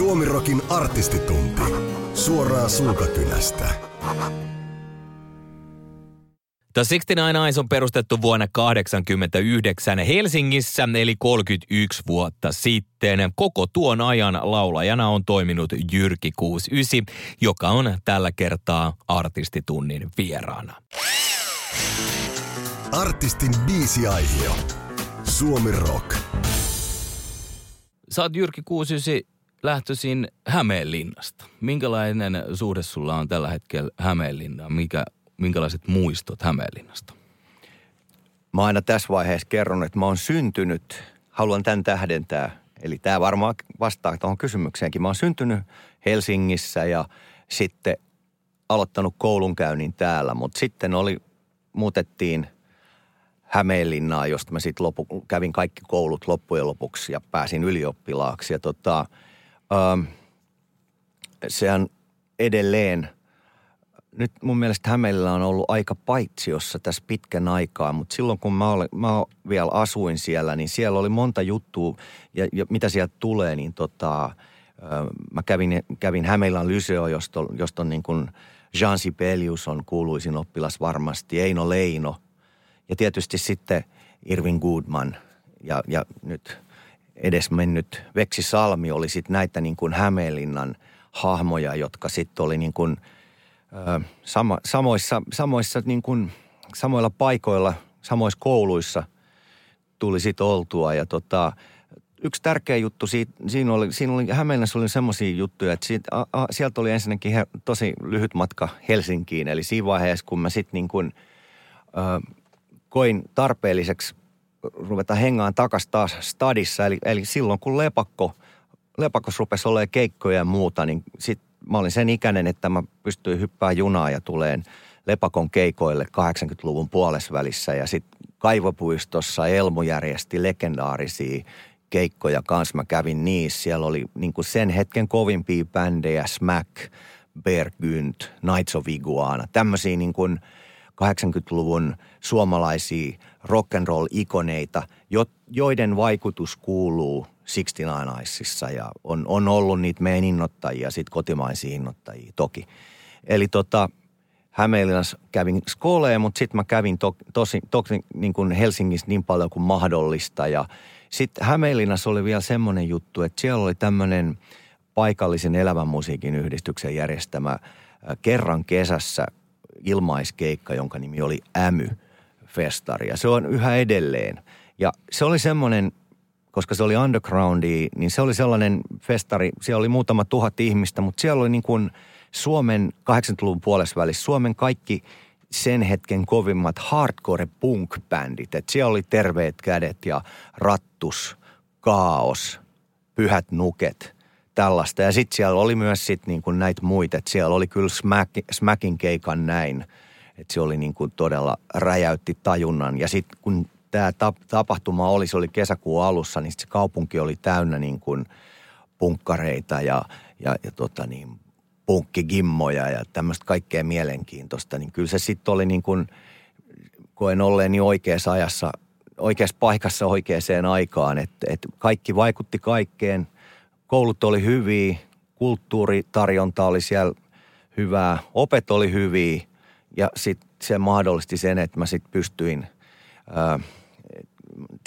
Suomirokin artistitunti. Suoraa suukakynästä. The 69 Eyes on perustettu vuonna 1989 Helsingissä, eli 31 vuotta sitten. Koko tuon ajan laulajana on toiminut Jyrki 69, joka on tällä kertaa artistitunnin vieraana. Artistin biisiaihio. Suomi Rock. Sä oot Jyrki 69 lähtöisin Hämeenlinnasta. Minkälainen suhde sulla on tällä hetkellä Hämeenlinnaan? Mikä, minkälaiset muistot Hämeenlinnasta? Mä aina tässä vaiheessa kerron, että mä oon syntynyt, haluan tämän tähdentää. Eli tämä varmaan vastaa tuohon kysymykseenkin. Mä oon syntynyt Helsingissä ja sitten aloittanut koulunkäynnin täällä, mutta sitten oli, muutettiin Hämeenlinnaa, josta mä sitten kävin kaikki koulut loppujen lopuksi ja pääsin ylioppilaaksi. Ja tota, ähm, sehän edelleen, nyt mun mielestä Hämeellä on ollut aika paitsiossa tässä pitkän aikaa, mutta silloin kun mä, olen, mä vielä asuin siellä, niin siellä oli monta juttua ja, ja mitä sieltä tulee, niin tota, äh, mä kävin, kävin Hämeenlän Lyseo, josta, josta on niin kuin Jean Sibelius on kuuluisin oppilas varmasti, Eino Leino ja tietysti sitten Irvin Goodman ja, ja nyt – edesmennyt Veksi Salmi oli sitten näitä niin kuin Hämeenlinnan hahmoja, jotka sitten oli niin kuin, ö, sama, samoissa, samoissa niin kuin, samoilla paikoilla, samoissa kouluissa tuli sitten oltua. Ja tota, yksi tärkeä juttu, siitä, siinä oli, siinä oli Hämeenlinnassa oli semmoisia juttuja, että siitä, a, a, sieltä oli ensinnäkin he, tosi lyhyt matka Helsinkiin. Eli siinä vaiheessa, kun mä sitten niin kuin, ö, koin tarpeelliseksi ruveta hengaan takas taas stadissa. Eli, eli silloin kun lepakko, lepakos rupesi olemaan keikkoja ja muuta, niin sit mä olin sen ikäinen, että mä pystyin hyppää junaa ja tuleen lepakon keikoille 80-luvun puolesvälissä. Ja sitten Kaivopuistossa Elmu järjesti legendaarisia keikkoja kanssa. Mä kävin niissä. Siellä oli niin sen hetken kovimpia bändejä, Smack, Bergynt, Knights of Iguana. Tämmöisiä niin kuin – 80-luvun suomalaisia rock and roll ikoneita, joiden vaikutus kuuluu 69 Eyesissa ja on, on ollut niitä meidän innoittajia, sitten kotimaisia innoittajia toki. Eli tota, Hämeenlinnassa kävin skooleen, mutta sitten mä kävin to, tosi, tosi niin kuin Helsingissä niin paljon kuin mahdollista. Ja sitten Hämeenlinnassa oli vielä semmoinen juttu, että siellä oli tämmöinen paikallisen elävän musiikin yhdistyksen järjestämä kerran kesässä ilmaiskeikka, jonka nimi oli Ämy-festari. Ja se on yhä edelleen. Ja se oli semmoinen, koska se oli undergroundi, niin se oli sellainen festari, siellä oli muutama tuhat ihmistä, mutta siellä oli niin kuin Suomen 80-luvun puolesvälissä, Suomen kaikki sen hetken kovimmat hardcore punk-bändit. Et siellä oli Terveet kädet ja Rattus, Kaos, Pyhät nuket – tällaista. Ja sitten siellä oli myös sit niin näitä muita, että siellä oli kyllä Smack, Smackin keikan näin, että se oli niin kuin todella räjäytti tajunnan. Ja sitten kun tämä tapahtuma oli, se oli kesäkuun alussa, niin se kaupunki oli täynnä niin kuin punkkareita ja, ja, ja tota niin, punkkigimmoja ja tämmöistä kaikkea mielenkiintoista. Niin kyllä se sitten oli niin kuin, koen olleen niin oikeassa ajassa, oikeassa paikassa oikeaan aikaan, että, että kaikki vaikutti kaikkeen – koulut oli hyviä, kulttuuritarjonta oli siellä hyvää, opet oli hyviä ja sitten se mahdollisti sen, että mä sitten pystyin ää,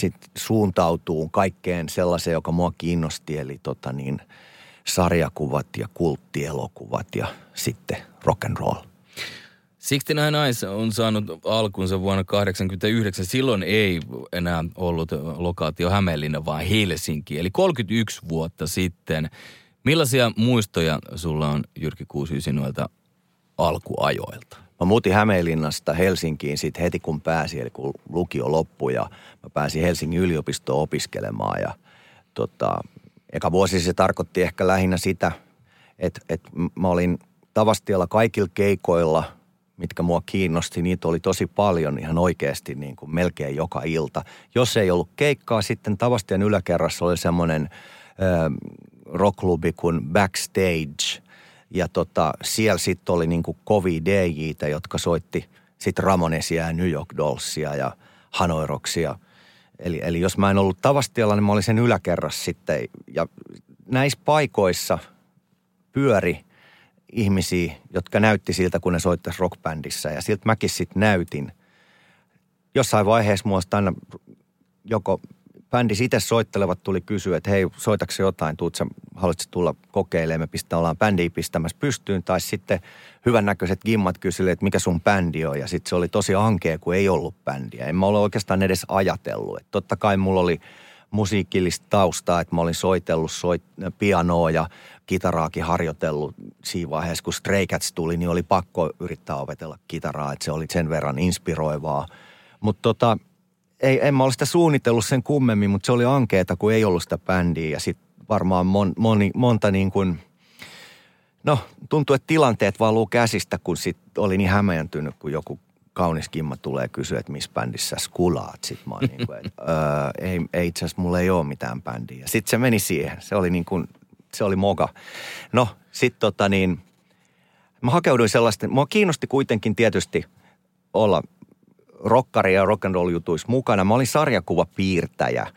sit suuntautuun kaikkeen sellaiseen, joka mua kiinnosti, eli tota niin, sarjakuvat ja kulttielokuvat ja sitten rock and roll. 69 Eyes on saanut alkunsa vuonna 1989. Silloin ei enää ollut lokaatio Hämeenlinna, vaan Helsinki. Eli 31 vuotta sitten. Millaisia muistoja sulla on Jyrki 69 noilta alkuajoilta? Mä muutin Hämeenlinnasta Helsinkiin sitten heti kun pääsin, eli kun lukio loppui ja mä pääsin Helsingin yliopistoon opiskelemaan. Ja tota, eka vuosi se tarkoitti ehkä lähinnä sitä, että, että mä olin Tavastialla kaikilla keikoilla – mitkä mua kiinnosti, niitä oli tosi paljon ihan oikeasti niin kuin melkein joka ilta. Jos ei ollut keikkaa, sitten Tavastian yläkerrassa oli semmoinen rockklubi kuin Backstage. Ja tota, siellä sitten oli niin kuin kovia DJitä, jotka soitti sitten Ramonesia ja New York Dollsia ja Hanoiroksia. Eli, eli jos mä en ollut Tavastialla, niin mä olin sen yläkerrassa sitten. Ja näissä paikoissa pyöri ihmisiä, jotka näytti siltä, kun ne soittaisi rockbändissä. Ja siltä mäkin sitten näytin. Jossain vaiheessa muista aina joko bändis itse soittelevat tuli kysyä, että hei, soitaksi jotain, tuut sä, haluatko tulla kokeilemaan, me pistä, ollaan bändiä pistämässä pystyyn. Tai sitten hyvännäköiset gimmat kysyivät, että mikä sun bändi on. Ja sitten se oli tosi ankea, kun ei ollut bändiä. En mä ole oikeastaan edes ajatellut. Että totta kai mulla oli musiikillista taustaa, että mä olin soitellut soit, pianoa ja kitaraakin harjoitellut siinä vaiheessa, kun Stray Cats tuli, niin oli pakko yrittää opetella kitaraa, että se oli sen verran inspiroivaa. Mutta tota, ei, en mä ole sitä suunnitellut sen kummemmin, mutta se oli ankeeta, kun ei ollut sitä bändiä ja sitten varmaan mon, moni, monta niin kuin, no tuntuu, että tilanteet valuu käsistä, kun sit oli niin hämeentynyt, kun joku kaunis kimma tulee kysyä, että missä bändissä skulaat. Sitten mä oon niin kuin, että öö, ei, ei itse asiassa mulla ei ole mitään bändiä. Sitten se meni siihen. Se oli niin kuin, se oli moga. No, sitten tota niin, mä hakeuduin sellaisten, mua kiinnosti kuitenkin tietysti olla rockari ja rock and roll jutuissa mukana. Mä olin sarjakuvapiirtäjä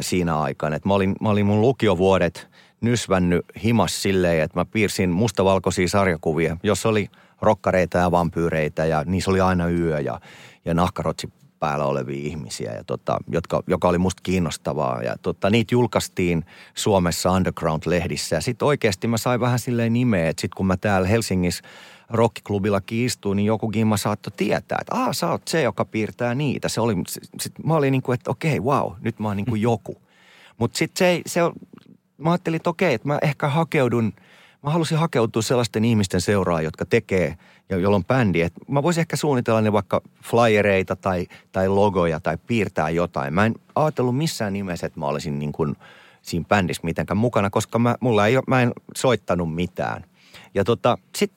siinä aikana. Et mä, olin, mä olin mun lukiovuodet nysvännyt himas silleen, että mä piirsin mustavalkoisia sarjakuvia, jos oli rokkareita ja vampyyreitä ja niissä oli aina yö ja, ja nahkarotsi päällä olevia ihmisiä, ja tota, jotka, joka oli musta kiinnostavaa. Ja tota, niitä julkaistiin Suomessa Underground-lehdissä. Ja sitten oikeasti mä sain vähän silleen nimeä, että sitten kun mä täällä Helsingissä rockiklubilla kiistuu, niin joku gimma saattoi tietää, että aah, sä oot se, joka piirtää niitä. Se oli, sit mä olin niin kuin, että okei, okay, wow, nyt mä oon niin kuin joku. Mutta sitten se, se, mä ajattelin, että okei, että mä ehkä hakeudun – mä halusin hakeutua sellaisten ihmisten seuraa, jotka tekee ja jolla on bändi. Et mä voisin ehkä suunnitella ne vaikka flyereita tai, tai logoja tai piirtää jotain. Mä en ajatellut missään nimessä, että mä olisin niin kuin siinä bändissä mitenkään mukana, koska mä, mulla ei, mä en soittanut mitään. Ja tota, sit,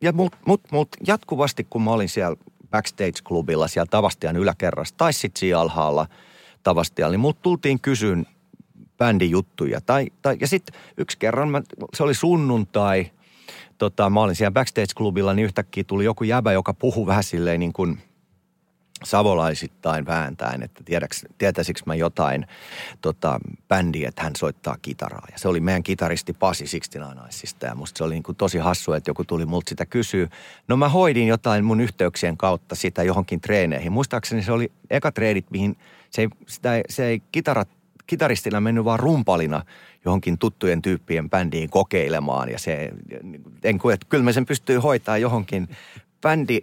ja mut, mut, mut jatkuvasti, kun mä olin siellä backstage-klubilla siellä Tavastian yläkerrassa tai sitten siellä alhaalla Tavastialla, niin mut tultiin kysyyn bändijuttuja. Tai, tai, ja sitten yksi kerran, mä, se oli sunnuntai, tota, mä olin siellä backstage-klubilla, niin yhtäkkiä tuli joku jäbä, joka puhui vähän silleen niin kuin savolaisittain vääntäen, että tiedäks, tietäisikö mä jotain tota, bändiä, että hän soittaa kitaraa. Ja se oli meidän kitaristi Pasi Sixtinainaisista ja musta se oli niin kuin tosi hassu, että joku tuli multa sitä kysyä. No mä hoidin jotain mun yhteyksien kautta sitä johonkin treeneihin. Muistaakseni se oli eka treenit, mihin se ei, sitä, se ei kitarat kitaristina mennyt vaan rumpalina johonkin tuttujen tyyppien bändiin kokeilemaan. Ja se, en koe, että kyllä me sen pystyy hoitaa johonkin bändi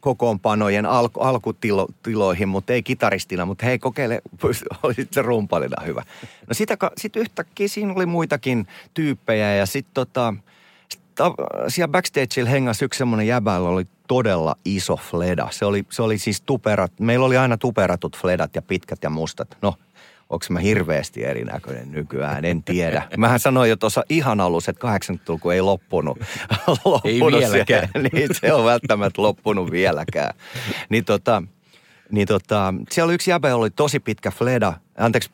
kokoonpanojen alku, alkutiloihin, mutta ei kitaristina, mutta hei kokeile, oli se rumpalina hyvä. No sitä, sit yhtäkkiä siinä oli muitakin tyyppejä ja sitten tota, siellä backstageilla hengasi yksi semmoinen jäbällä oli todella iso fleda. Se oli, se oli siis tuperat, meillä oli aina tuperatut fledat ja pitkät ja mustat. No onko mä hirveästi erinäköinen nykyään, en tiedä. Mähän sanoin jo tuossa ihan alussa, että 80-luku ei loppunut. loppunut ei vieläkään. Se, niin se on välttämättä loppunut vieläkään. Niin tota, niin tota, siellä oli yksi jäbä, oli tosi pitkä fleda, anteeksi,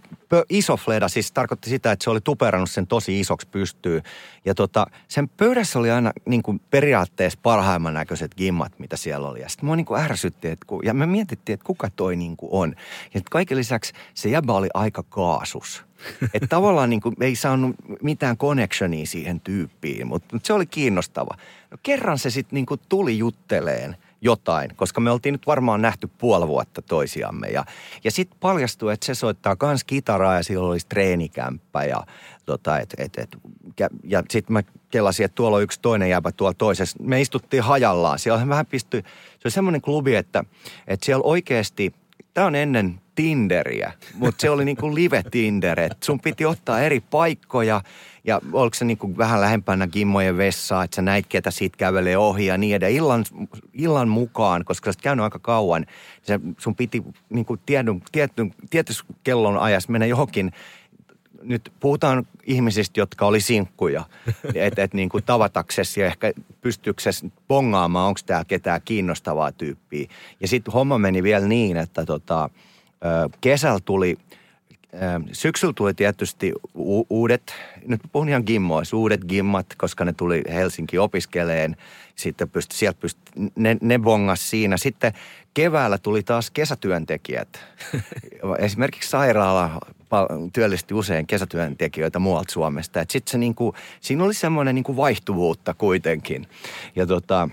iso fleda, siis tarkoitti sitä, että se oli tuperannut sen tosi isoksi pystyy. Ja tota, sen pöydässä oli aina niin kuin periaatteessa parhaimman näköiset gimmat, mitä siellä oli. Ja sitten mua niin kuin ärsytti, että kun, ja me mietittiin, että kuka toi niin kuin on. Ja kaiken lisäksi se jäbä oli aika kaasus. Että tavallaan niin kuin ei saanut mitään connectionia siihen tyyppiin, mutta, mutta se oli kiinnostava. No kerran se sitten niin kuin tuli jutteleen – jotain, koska me oltiin nyt varmaan nähty puoli vuotta toisiamme. Ja, ja sitten paljastui, että se soittaa kans kitaraa ja sillä olisi treenikämppä ja tota, et, et, et, ja sitten mä kelasin, että tuolla on yksi toinen jääpä tuolla toisessa. Me istuttiin hajallaan. Siellä vähän pistyi, se oli semmoinen klubi, että, että siellä oikeasti, tämä on ennen Tinderiä, mutta se oli niin kuin live-Tinder, että sun piti ottaa eri paikkoja ja oliko se niin kuin vähän lähempänä Kimmojen vessaa, että sä näit, ketä siitä kävelee ohi ja niin edelleen. Illan, illan mukaan, koska sä käynyt aika kauan, se, sun piti niin kuin tiedun, tietyn, tietyssä kellon ajassa mennä johonkin nyt puhutaan ihmisistä, jotka oli sinkkuja, että et niin kuin tavataksesi ja ehkä pystyksesi bongaamaan, onko tämä ketään kiinnostavaa tyyppiä. Ja sitten homma meni vielä niin, että tota, kesällä tuli, syksyllä tuli tietysti u- uudet, nyt puhun ihan gimmoissa, uudet gimmat, koska ne tuli Helsinki opiskeleen. Sitten pysty, sieltä pysty, ne, ne bongas siinä. Sitten keväällä tuli taas kesätyöntekijät. Esimerkiksi sairaala työllisti usein kesätyöntekijöitä muualta Suomesta. Sitten se niinku, siinä oli semmoinen niinku vaihtuvuutta kuitenkin. Ja tota,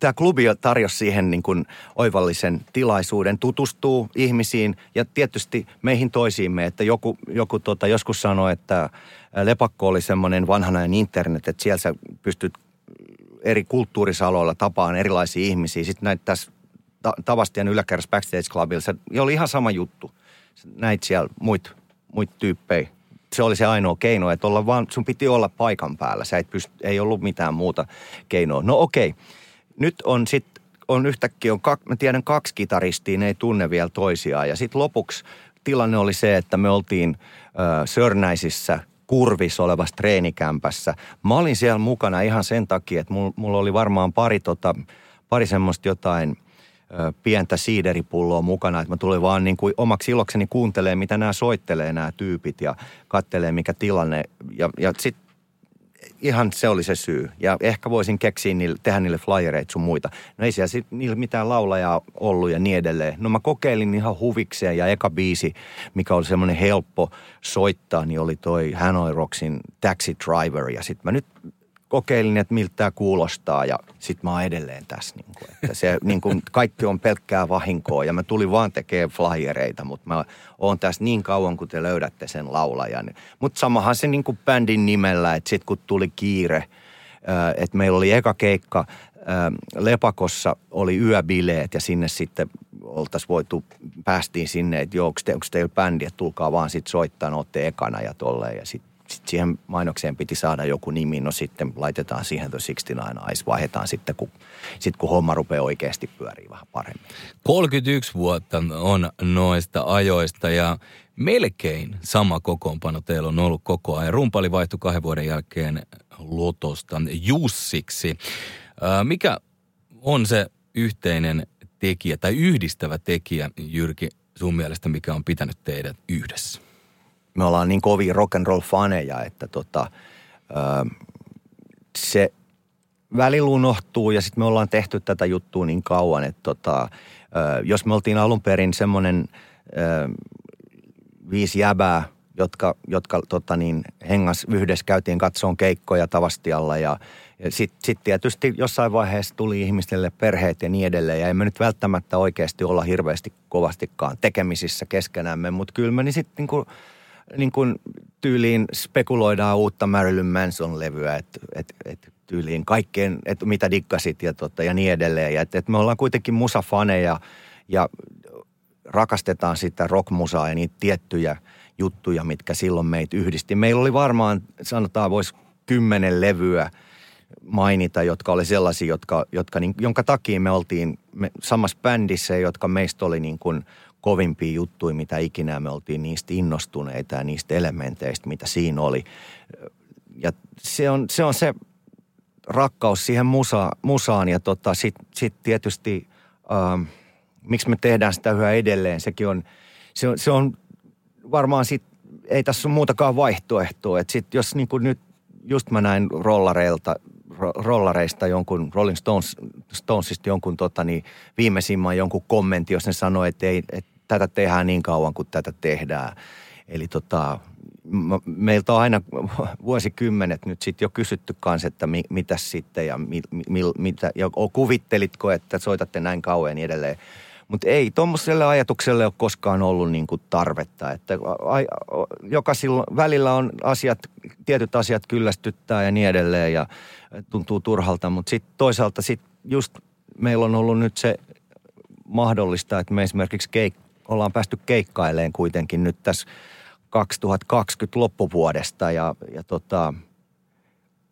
tämä klubi tarjosi siihen niin kuin oivallisen tilaisuuden, tutustuu ihmisiin ja tietysti meihin toisiimme, että joku, joku tota, joskus sanoi, että Lepakko oli semmoinen vanhanainen internet, että siellä sä pystyt eri kulttuurisaloilla tapaan erilaisia ihmisiä. Sitten näitä tässä Tavastian yläkerras Backstage Clubilla, se oli ihan sama juttu. Näit siellä muit, muit tyyppejä. Se oli se ainoa keino, että olla vaan, sun piti olla paikan päällä. Sä et pyst, ei ollut mitään muuta keinoa. No okei, okay. nyt on sitten on yhtäkkiä, on kak, mä tiedän kaksi kitaristia, ne ei tunne vielä toisiaan. Ja sitten lopuksi tilanne oli se, että me oltiin ö, Sörnäisissä – kurvissa olevassa treenikämpässä. Mä olin siellä mukana ihan sen takia, että mulla, mulla oli varmaan pari, tota, pari semmoista jotain pientä siideripulloa mukana, että mä tulin vaan niin kuin omaksi ilokseni kuuntelee, mitä nämä soittelee nämä tyypit ja kattelee mikä tilanne. Ja, ja sitten ihan se oli se syy. Ja ehkä voisin keksiä niille, tehdä niille flyereita sun muita. No ei siellä sit, niillä mitään laulajaa ollut ja niin edelleen. No mä kokeilin ihan huvikseen ja eka biisi, mikä oli semmoinen helppo soittaa, niin oli toi Hanoi Rocksin Taxi Driver. Ja sitten mä nyt kokeilin, että miltä tämä kuulostaa ja sitten mä oon edelleen tässä. Niin kuin, että se, niin kuin, kaikki on pelkkää vahinkoa ja mä tulin vaan tekemään flyereita, mutta mä oon tässä niin kauan, kun te löydätte sen laulajan. Mutta samahan se niin kuin bändin nimellä, että sitten kun tuli kiire, että meillä oli eka keikka, Lepakossa oli yöbileet ja sinne sitten oltaisiin voitu, päästiin sinne, että joo, onko, te, onko teillä bändi, että tulkaa vaan sitten soittaa, no ekana ja tolleen. Ja sitten sitten siihen mainokseen piti saada joku nimi, no sitten laitetaan siihen The 69 Eyes, vaihdetaan sitten, kun, sitten kun homma rupeaa oikeasti pyörii vähän paremmin. 31 vuotta on noista ajoista ja melkein sama kokoonpano teillä on ollut koko ajan. Rumpali vaihtui kahden vuoden jälkeen Lotosta Jussiksi. Mikä on se yhteinen tekijä tai yhdistävä tekijä, Jyrki, sun mielestä, mikä on pitänyt teidät yhdessä? Me ollaan niin kovin rock and roll faneja, että tota, se välillä unohtuu ja sitten me ollaan tehty tätä juttua niin kauan, että tota, jos me oltiin alun perin semmoinen viisi jäbää, jotka, jotka tota niin, hengas yhdessä käytiin katsoon keikkoja Tavastialla ja, ja sitten sit tietysti jossain vaiheessa tuli ihmisille perheet ja niin edelleen ja emme nyt välttämättä oikeasti olla hirveästi kovastikaan tekemisissä keskenämme, mutta kyllä me niin sitten niin niin kuin tyyliin spekuloidaan uutta Marilyn Manson-levyä, että et, et tyyliin kaikkeen, että mitä dikkasit ja, tota, ja niin edelleen. Ja että et me ollaan kuitenkin musafaneja ja rakastetaan sitä rockmusaa ja niitä tiettyjä juttuja, mitkä silloin meitä yhdisti. Meillä oli varmaan, sanotaan, voisi kymmenen levyä mainita, jotka oli sellaisia, jotka, jotka, niin, jonka takia me oltiin me, samassa bändissä, jotka meistä oli niin kuin – kovimpia juttuja, mitä ikinä me oltiin niistä innostuneita ja niistä elementeistä, mitä siinä oli. Ja se on se, on se rakkaus siihen musa, musaan ja tota, sitten sit tietysti, ähm, miksi me tehdään sitä yhä edelleen, sekin on, se on, se on varmaan sit, ei tässä ole muutakaan vaihtoehtoa. Että sit jos niin nyt, just mä näin rollareilta, rollareista jonkun Rolling Stones, Stonesista jonkun tota, niin viimeisimmän jonkun kommentti, jos ne sanoi, että, ei, että tätä tehdään niin kauan kuin tätä tehdään. Eli tota, meiltä on aina vuosikymmenet nyt sitten jo kysytty kanssa, että mi, mitä sitten ja, mi, mi, mitä, ja kuvittelitko, että soitatte näin kauan ja niin edelleen. Mutta ei tuommoiselle ajatukselle ole koskaan ollut niin kuin tarvetta. Että joka silloin, välillä on asiat, tietyt asiat kyllästyttää ja niin edelleen ja tuntuu turhalta. Mutta sitten toisaalta sit just meillä on ollut nyt se mahdollista, että me esimerkiksi keik- ollaan päästy keikkaileen kuitenkin nyt tässä 2020 loppuvuodesta ja, ja tota,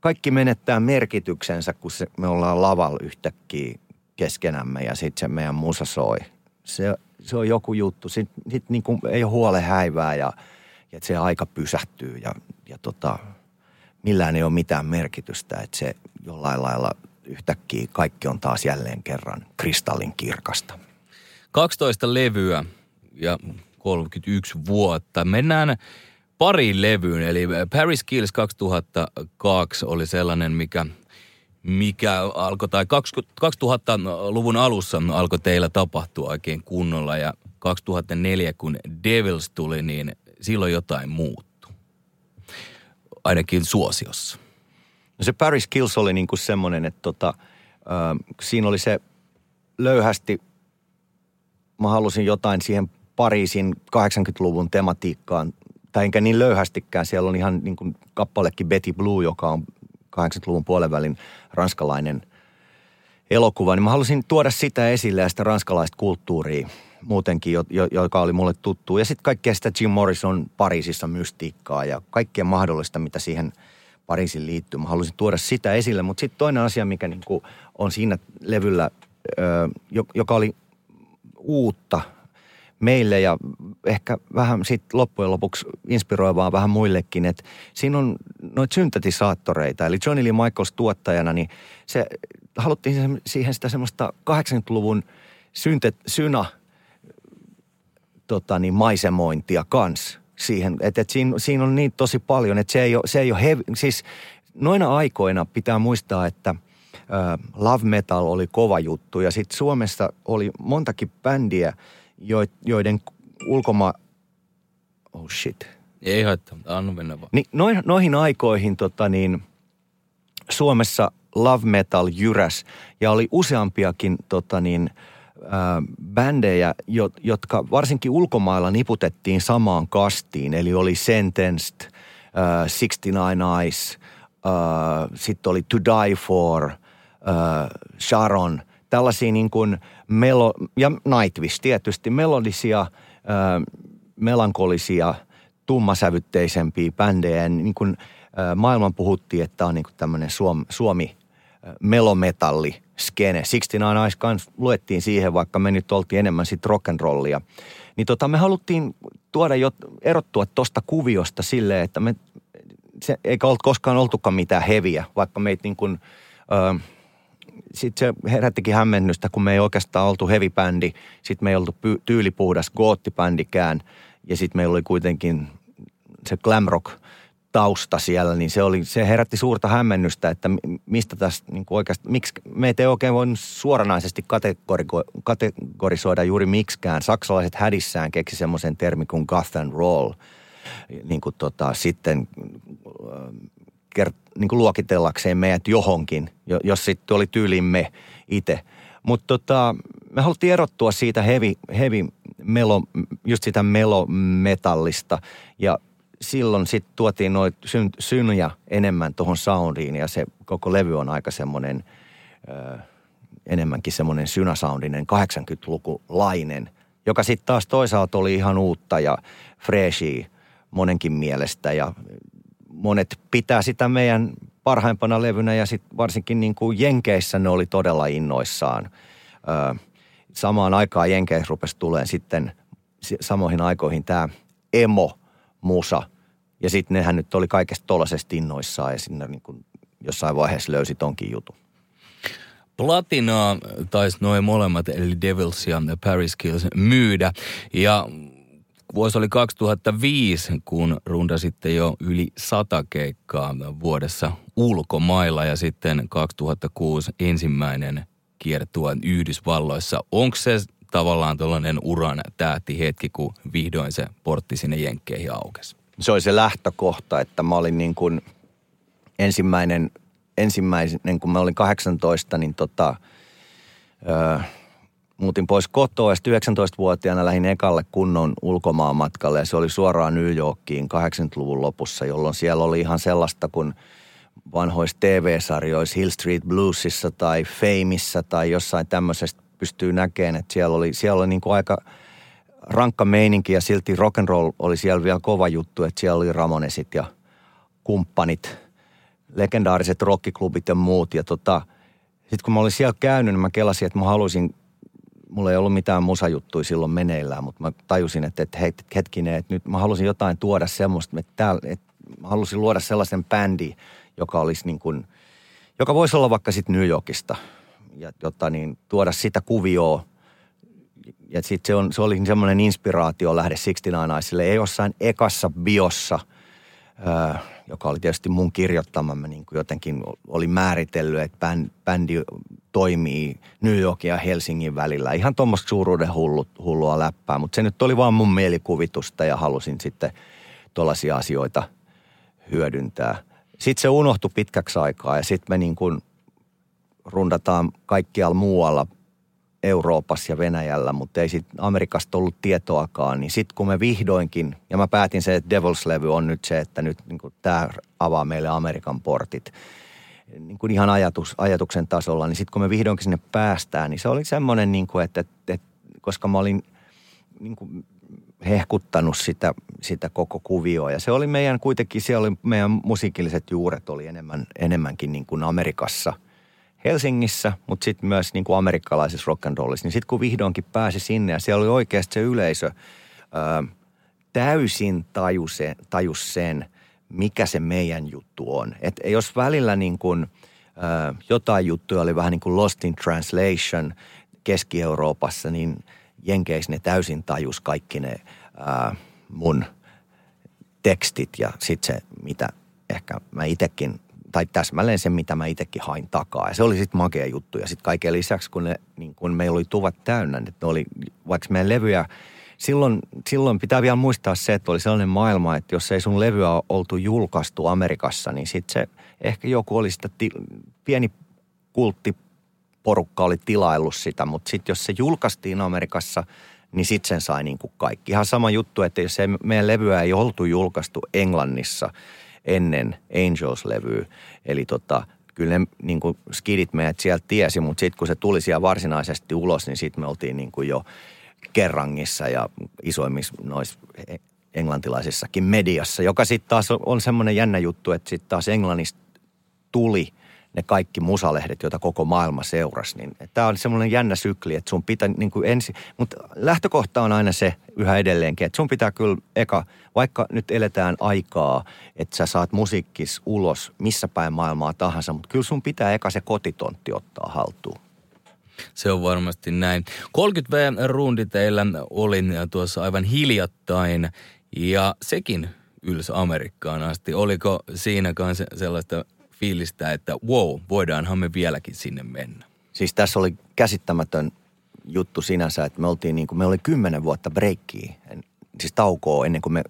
kaikki menettää merkityksensä, kun se, me ollaan lavalla yhtäkkiä keskenämme ja sitten se meidän musa soi. Se, se on joku juttu. Sitten sit niin kuin ei ole huole häivää ja, ja se aika pysähtyy ja, ja tota, millään ei ole mitään merkitystä, että se jollain lailla yhtäkkiä kaikki on taas jälleen kerran kristallin kirkasta. 12 levyä ja 31 vuotta. Mennään pari levyyn, eli Paris Kills 2002 oli sellainen, mikä, mikä alkoi, tai 2000-luvun alussa alkoi teillä tapahtua oikein kunnolla, ja 2004, kun Devils tuli, niin silloin jotain muuttu. Ainakin suosiossa. No se Paris Kills oli niin kuin semmoinen, että tota, äh, siinä oli se löyhästi, mä halusin jotain siihen Pariisin 80-luvun tematiikkaan, tai enkä niin löyhästikään, siellä on ihan niin kuin kappalekin Betty Blue, joka on 80-luvun puolenvälin ranskalainen elokuva, niin mä halusin tuoda sitä esille ja sitä ranskalaista kulttuuria muutenkin, jo, jo, joka oli mulle tuttu. Ja sitten kaikkea sitä Jim Morrison Pariisissa mystiikkaa ja kaikkea mahdollista, mitä siihen Pariisin liittyy. Mä halusin tuoda sitä esille, mutta sitten toinen asia, mikä niinku on siinä levyllä, joka oli uutta meille ja ehkä vähän sitten loppujen lopuksi inspiroivaa vähän muillekin, että siinä on noita syntetisaattoreita. Eli Johnny Lee Michaels tuottajana, niin se, haluttiin siihen sitä semmoista 80-luvun syntet, syna tota niin, maisemointia kans siihen. Että et siinä, siinä, on niin tosi paljon, että se ei ole, se ei ole heavy, siis noina aikoina pitää muistaa, että – love metal oli kova juttu ja sitten Suomessa oli montakin bändiä, joiden ulkoma... Oh shit. Ei haittaa, anna mennä vaan. Niin noihin, noihin aikoihin tota niin, Suomessa love metal jyräs ja oli useampiakin tota niin, äh, bändejä, jotka varsinkin ulkomailla niputettiin samaan kastiin. Eli oli Sentenced, äh, 69 Eyes, äh, sitten oli To Die For, äh, Sharon. Tällaisia niin kuin – melo, ja Nightwish tietysti, melodisia, äh, melankolisia, tummasävytteisempiä bändejä. Niin kuin äh, maailman puhuttiin, että tämä on niin kuin tämmöinen Suomi, Suomi melometalli skene. 69 Eyes kans luettiin siihen, vaikka me nyt oltiin enemmän sit rock'n'rollia. Niin tota, me haluttiin tuoda jo, erottua tuosta kuviosta silleen, että me, se, eikä ollut koskaan oltukaan mitään heviä, vaikka meitä niin kuin, ö, sitten se herättikin hämmennystä, kun me ei oikeastaan oltu heavy-bändi. Sitten me ei oltu py- tyylipuhdas goottibändikään. Ja sitten meillä oli kuitenkin se glam rock tausta siellä, niin se, oli, se herätti suurta hämmennystä, että mistä tässä niin oikeasti, miksi meitä ei oikein voi suoranaisesti kategori- kategorisoida juuri miksikään. Saksalaiset hädissään keksi semmoisen termi kuin goth and roll, niin kuin tota, sitten kert, niin kuin luokitellakseen meidät johonkin, jos sitten oli tyylimme itse. Mutta tota, me haluttiin erottua siitä heavy, heavy melo, just sitä melometallista ja silloin sitten tuotiin noita syn, synyjä enemmän tuohon soundiin ja se koko levy on aika semmoinen enemmänkin semmoinen synasoundinen 80-lukulainen, joka sitten taas toisaalta oli ihan uutta ja freshia monenkin mielestä ja monet pitää sitä meidän parhaimpana levynä ja sitten varsinkin niin kuin Jenkeissä ne oli todella innoissaan. Ö, samaan aikaan Jenkeissä rupesi tulemaan sitten samoihin aikoihin tämä emo-musa. Ja sitten nehän nyt oli kaikesta tollasesta innoissaan ja sinne niin kuin jossain vaiheessa löysi tonkin jutun. Platinaa taisi noin molemmat, eli Devils ja Paris Kills, myydä. Ja Vuosi oli 2005, kun rundasitte jo yli sata keikkaa vuodessa ulkomailla ja sitten 2006 ensimmäinen kiertua Yhdysvalloissa. Onko se tavallaan tällainen uran hetki, kun vihdoin se portti sinne Jenkkeihin aukesi? Se oli se lähtökohta, että mä olin niin kuin ensimmäinen, ensimmäinen kun mä olin 18, niin tota, öö, muutin pois kotoa ja 19-vuotiaana lähdin ekalle kunnon ulkomaanmatkalle. Ja se oli suoraan New Yorkiin 80-luvun lopussa, jolloin siellä oli ihan sellaista kuin vanhoissa TV-sarjoissa Hill Street Bluesissa tai Fameissa tai jossain tämmöisestä pystyy näkemään, että siellä oli, siellä oli niin kuin aika rankka meininki ja silti rock and roll oli siellä vielä kova juttu, että siellä oli Ramonesit ja kumppanit, legendaariset rockiklubit ja muut. Ja tota, sitten kun mä olin siellä käynyt, niin mä kelasin, että mä haluaisin mulla ei ollut mitään musajuttuja silloin meneillään, mutta mä tajusin, että, että hetkinen, että nyt mä halusin jotain tuoda semmoista, että, täällä, että mä halusin luoda sellaisen bändi, joka olisi niin kuin, joka voisi olla vaikka sitten New Yorkista, ja jotta niin, tuoda sitä kuvioa, ja sitten se, on, se oli semmoinen inspiraatio lähde 69 naisille, ei jossain ekassa biossa ö, joka oli tietysti mun kirjoittama, mä niin kuin jotenkin oli määritellyt, että bändi toimii New Yorkin ja Helsingin välillä. Ihan tuommoista suuruuden hullu, hullua läppää, mutta se nyt oli vaan mun mielikuvitusta ja halusin sitten tuollaisia asioita hyödyntää. Sitten se unohtui pitkäksi aikaa ja sitten me niin kuin rundataan kaikkialla muualla Euroopassa ja Venäjällä, mutta ei sitten Amerikasta ollut tietoakaan. Niin sitten kun me vihdoinkin, ja mä päätin se, että Devils-levy on nyt se, että nyt niin tämä avaa meille Amerikan portit niin kuin ihan ajatus, ajatuksen tasolla, niin sitten kun me vihdoinkin sinne päästään, niin se oli semmoinen, niin kuin, että, että, että koska mä olin niin kuin hehkuttanut sitä, sitä koko kuvioa. Ja se oli meidän kuitenkin, siellä oli meidän musiikilliset juuret oli enemmän, enemmänkin niin kuin Amerikassa, Helsingissä, mutta sitten myös niin kuin amerikkalaisessa rock and rollissa. Niin sitten kun vihdoinkin pääsi sinne ja siellä oli oikeasti se yleisö ää, täysin tajus tajus sen, mikä se meidän juttu on. Että jos välillä niin kuin, ää, jotain juttuja oli vähän niin kuin lost in translation Keski-Euroopassa, niin – Jenkeissä ne täysin tajus kaikki ne ää, mun tekstit ja sitten se, mitä ehkä mä itekin, tai täsmälleen se, mitä mä itekin hain takaa. Ja se oli sitten makea juttu. Ja sitten kaiken lisäksi, kun, ne, niin kun meillä oli tuvat täynnä, että ne oli, vaikka meidän levyjä, silloin, silloin pitää vielä muistaa se, että oli sellainen maailma, että jos ei sun levyä oltu julkaistu Amerikassa, niin sitten se ehkä joku oli sitä ti, pieni kultti porukka oli tilaillut sitä, mutta sitten jos se julkaistiin Amerikassa, niin sitten sen sai niin kuin kaikki. Ihan sama juttu, että jos se meidän levyä ei oltu julkaistu Englannissa ennen Angels-levyä, eli tota, kyllä ne niin kuin skidit meidät sieltä tiesi, mutta sitten kun se tuli siellä varsinaisesti ulos, niin sitten me oltiin niin kuin jo kerrangissa ja isoimmissa noissa englantilaisissakin mediassa, joka sitten taas on semmoinen jännä juttu, että sitten taas Englannista tuli – ne kaikki musalehdet, joita koko maailma seurasi. Niin tämä on semmoinen jännä sykli, että sun pitää niin kuin ensin, mutta lähtökohta on aina se yhä edelleenkin, että sun pitää kyllä eka, vaikka nyt eletään aikaa, että sä saat musiikkis ulos missä päin maailmaa tahansa, mutta kyllä sun pitää eka se kotitontti ottaa haltuun. Se on varmasti näin. 30V-rundi teillä oli tuossa aivan hiljattain ja sekin ylsi Amerikkaan asti. Oliko siinä kanssa sellaista fiilistä, että wow, voidaanhan me vieläkin sinne mennä. Siis tässä oli käsittämätön juttu sinänsä, että me oltiin niin kuin, me oli kymmenen vuotta breikkiä, siis taukoa ennen kuin me,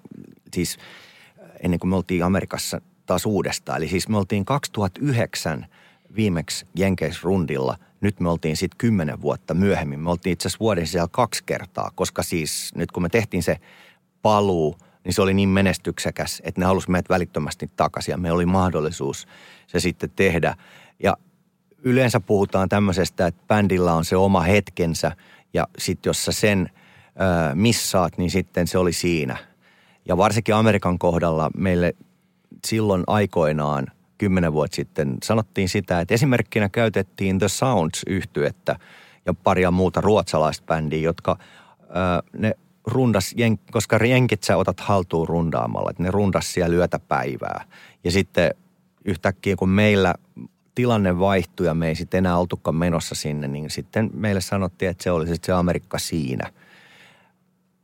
siis ennen kuin me oltiin Amerikassa taas uudestaan. Eli siis me oltiin 2009 viimeksi Jenkeisrundilla, nyt me oltiin sitten kymmenen vuotta myöhemmin. Me oltiin itse asiassa vuoden siellä kaksi kertaa, koska siis nyt kun me tehtiin se paluu – niin se oli niin menestyksekäs, että ne halusi meidät välittömästi takaisin ja me oli mahdollisuus se sitten tehdä. Ja yleensä puhutaan tämmöisestä, että bändillä on se oma hetkensä ja sitten jos sä sen missaat, niin sitten se oli siinä. Ja varsinkin Amerikan kohdalla meille silloin aikoinaan kymmenen vuotta sitten sanottiin sitä, että esimerkkinä käytettiin The Sounds yhtyettä ja paria muuta ruotsalaista bändiä, jotka ö, ne rundas, koska jenkit sä otat haltuun rundaamalla, että ne rundas siellä lyötä päivää. Ja sitten yhtäkkiä kun meillä tilanne vaihtui ja me ei sitten enää oltukaan menossa sinne, niin sitten meille sanottiin, että se oli sitten se Amerikka siinä.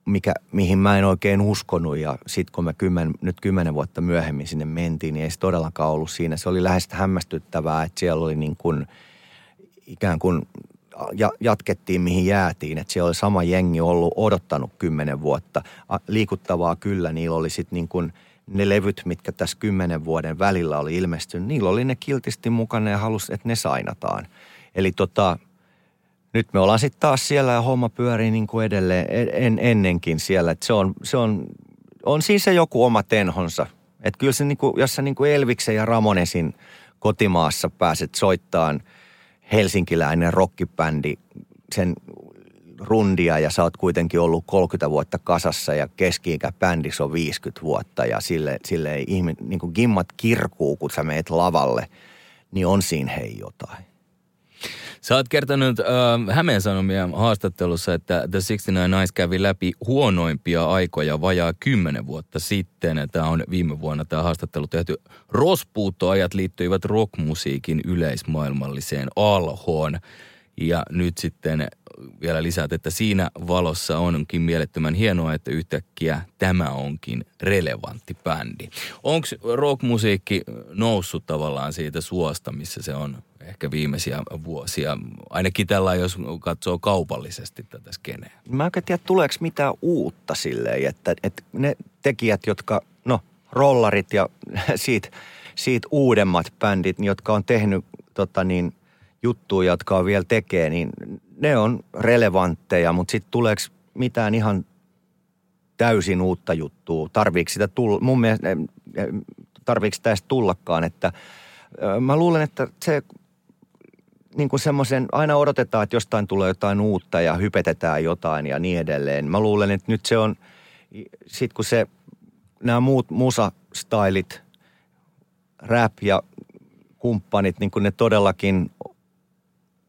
Mikä, mihin mä en oikein uskonut ja sitten kun me kymmen, nyt kymmenen vuotta myöhemmin sinne mentiin, niin ei se todellakaan ollut siinä. Se oli lähes hämmästyttävää, että siellä oli niin kuin ikään kuin ja, jatkettiin mihin jäätiin. Että siellä oli sama jengi ollut odottanut kymmenen vuotta. Liikuttavaa kyllä, niillä oli sitten niin kuin ne levyt, mitkä tässä kymmenen vuoden välillä oli ilmestynyt, niillä oli ne kiltisti mukana ja halusi, että ne sainataan. Eli tota, nyt me ollaan sitten taas siellä ja homma pyörii niin kuin edelleen en, ennenkin siellä. Että se on, se on, on siis se joku oma tenhonsa. Että kyllä se niin kuin, jos sä niin kuin Elviksen ja Ramonesin kotimaassa pääset soittamaan – helsinkiläinen rockibändi sen rundia ja sä oot kuitenkin ollut 30 vuotta kasassa ja keski bändissä on 50 vuotta ja sille, sille ihme, niin kuin gimmat kirkuu, kun sä meet lavalle, niin on siinä hei jotain. Sä oot kertonut äh, Hämeen Sanomien haastattelussa, että The 69 Nice kävi läpi huonoimpia aikoja vajaa kymmenen vuotta sitten. Tämä on viime vuonna tämä haastattelu tehty. Rospuuttoajat liittyivät rockmusiikin yleismaailmalliseen alhoon. Ja nyt sitten vielä lisäät, että siinä valossa onkin mielettömän hienoa, että yhtäkkiä tämä onkin relevantti bändi. Onko rockmusiikki noussut tavallaan siitä suosta, missä se on ehkä viimeisiä vuosia, ainakin tällä jos katsoo kaupallisesti tätä skeneä? Mä en tiedä, tuleeko mitään uutta silleen, että, että ne tekijät, jotka, no rollarit ja siitä, siitä uudemmat bändit, jotka on tehnyt tota niin, juttuja, jotka on vielä tekee, niin ne on relevantteja, mutta sitten tuleeko mitään ihan täysin uutta juttua? Tarviiko sitä tulla? Mun mielestä tarviiko sitä edes tullakaan, että mä luulen, että se niin kuin semmoisen, aina odotetaan, että jostain tulee jotain uutta ja hypetetään jotain ja niin edelleen. Mä luulen, että nyt se on, sit kun se, nämä muut musastailit, rap ja kumppanit, niin kuin ne todellakin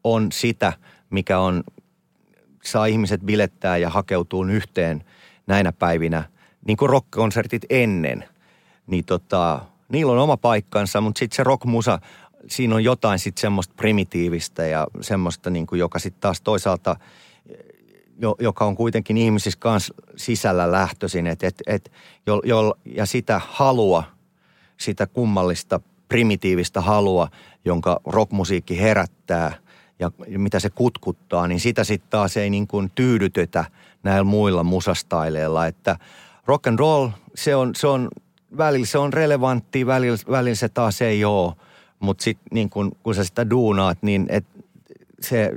on sitä, mikä on, saa ihmiset bilettää ja hakeutuu yhteen näinä päivinä, niin kuin rockkonsertit ennen. Niin tota, niillä on oma paikkansa, mutta sitten se rockmusa, siinä on jotain sitten semmoista primitiivistä ja semmoista, niin kuin, joka sitten taas toisaalta, jo, joka on kuitenkin ihmisissä kanssa sisällä lähtöisin. Et, et, et, jo, jo, ja sitä halua, sitä kummallista primitiivistä halua, jonka rockmusiikki herättää – ja mitä se kutkuttaa, niin sitä sitten taas ei niin kuin tyydytetä näillä muilla musastaileilla. Että rock and roll, se on, se on välillä se on relevantti, välillä, välillä se taas ei ole. Mutta sitten niin kun, kun sä sitä duunaat, niin et se,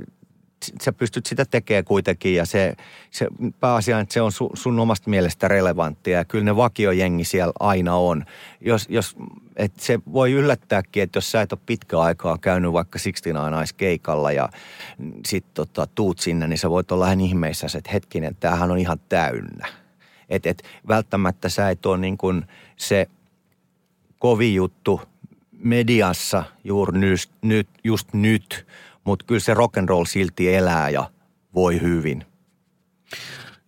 sä pystyt sitä tekemään kuitenkin ja se, se pääasia, että se on su, sun omasta mielestä relevanttia ja kyllä ne vakiojengi siellä aina on. Jos, jos et se voi yllättääkin, että jos sä et ole pitkä aikaa käynyt vaikka 69 keikalla ja sit tota, tuut sinne, niin sä voit olla ihan ihmeissä, että hetkinen, tämähän on ihan täynnä. Että et, välttämättä sä et ole niin kuin se kovi juttu mediassa juuri nyt, nyt, just nyt, mutta kyllä se rock and roll silti elää ja voi hyvin.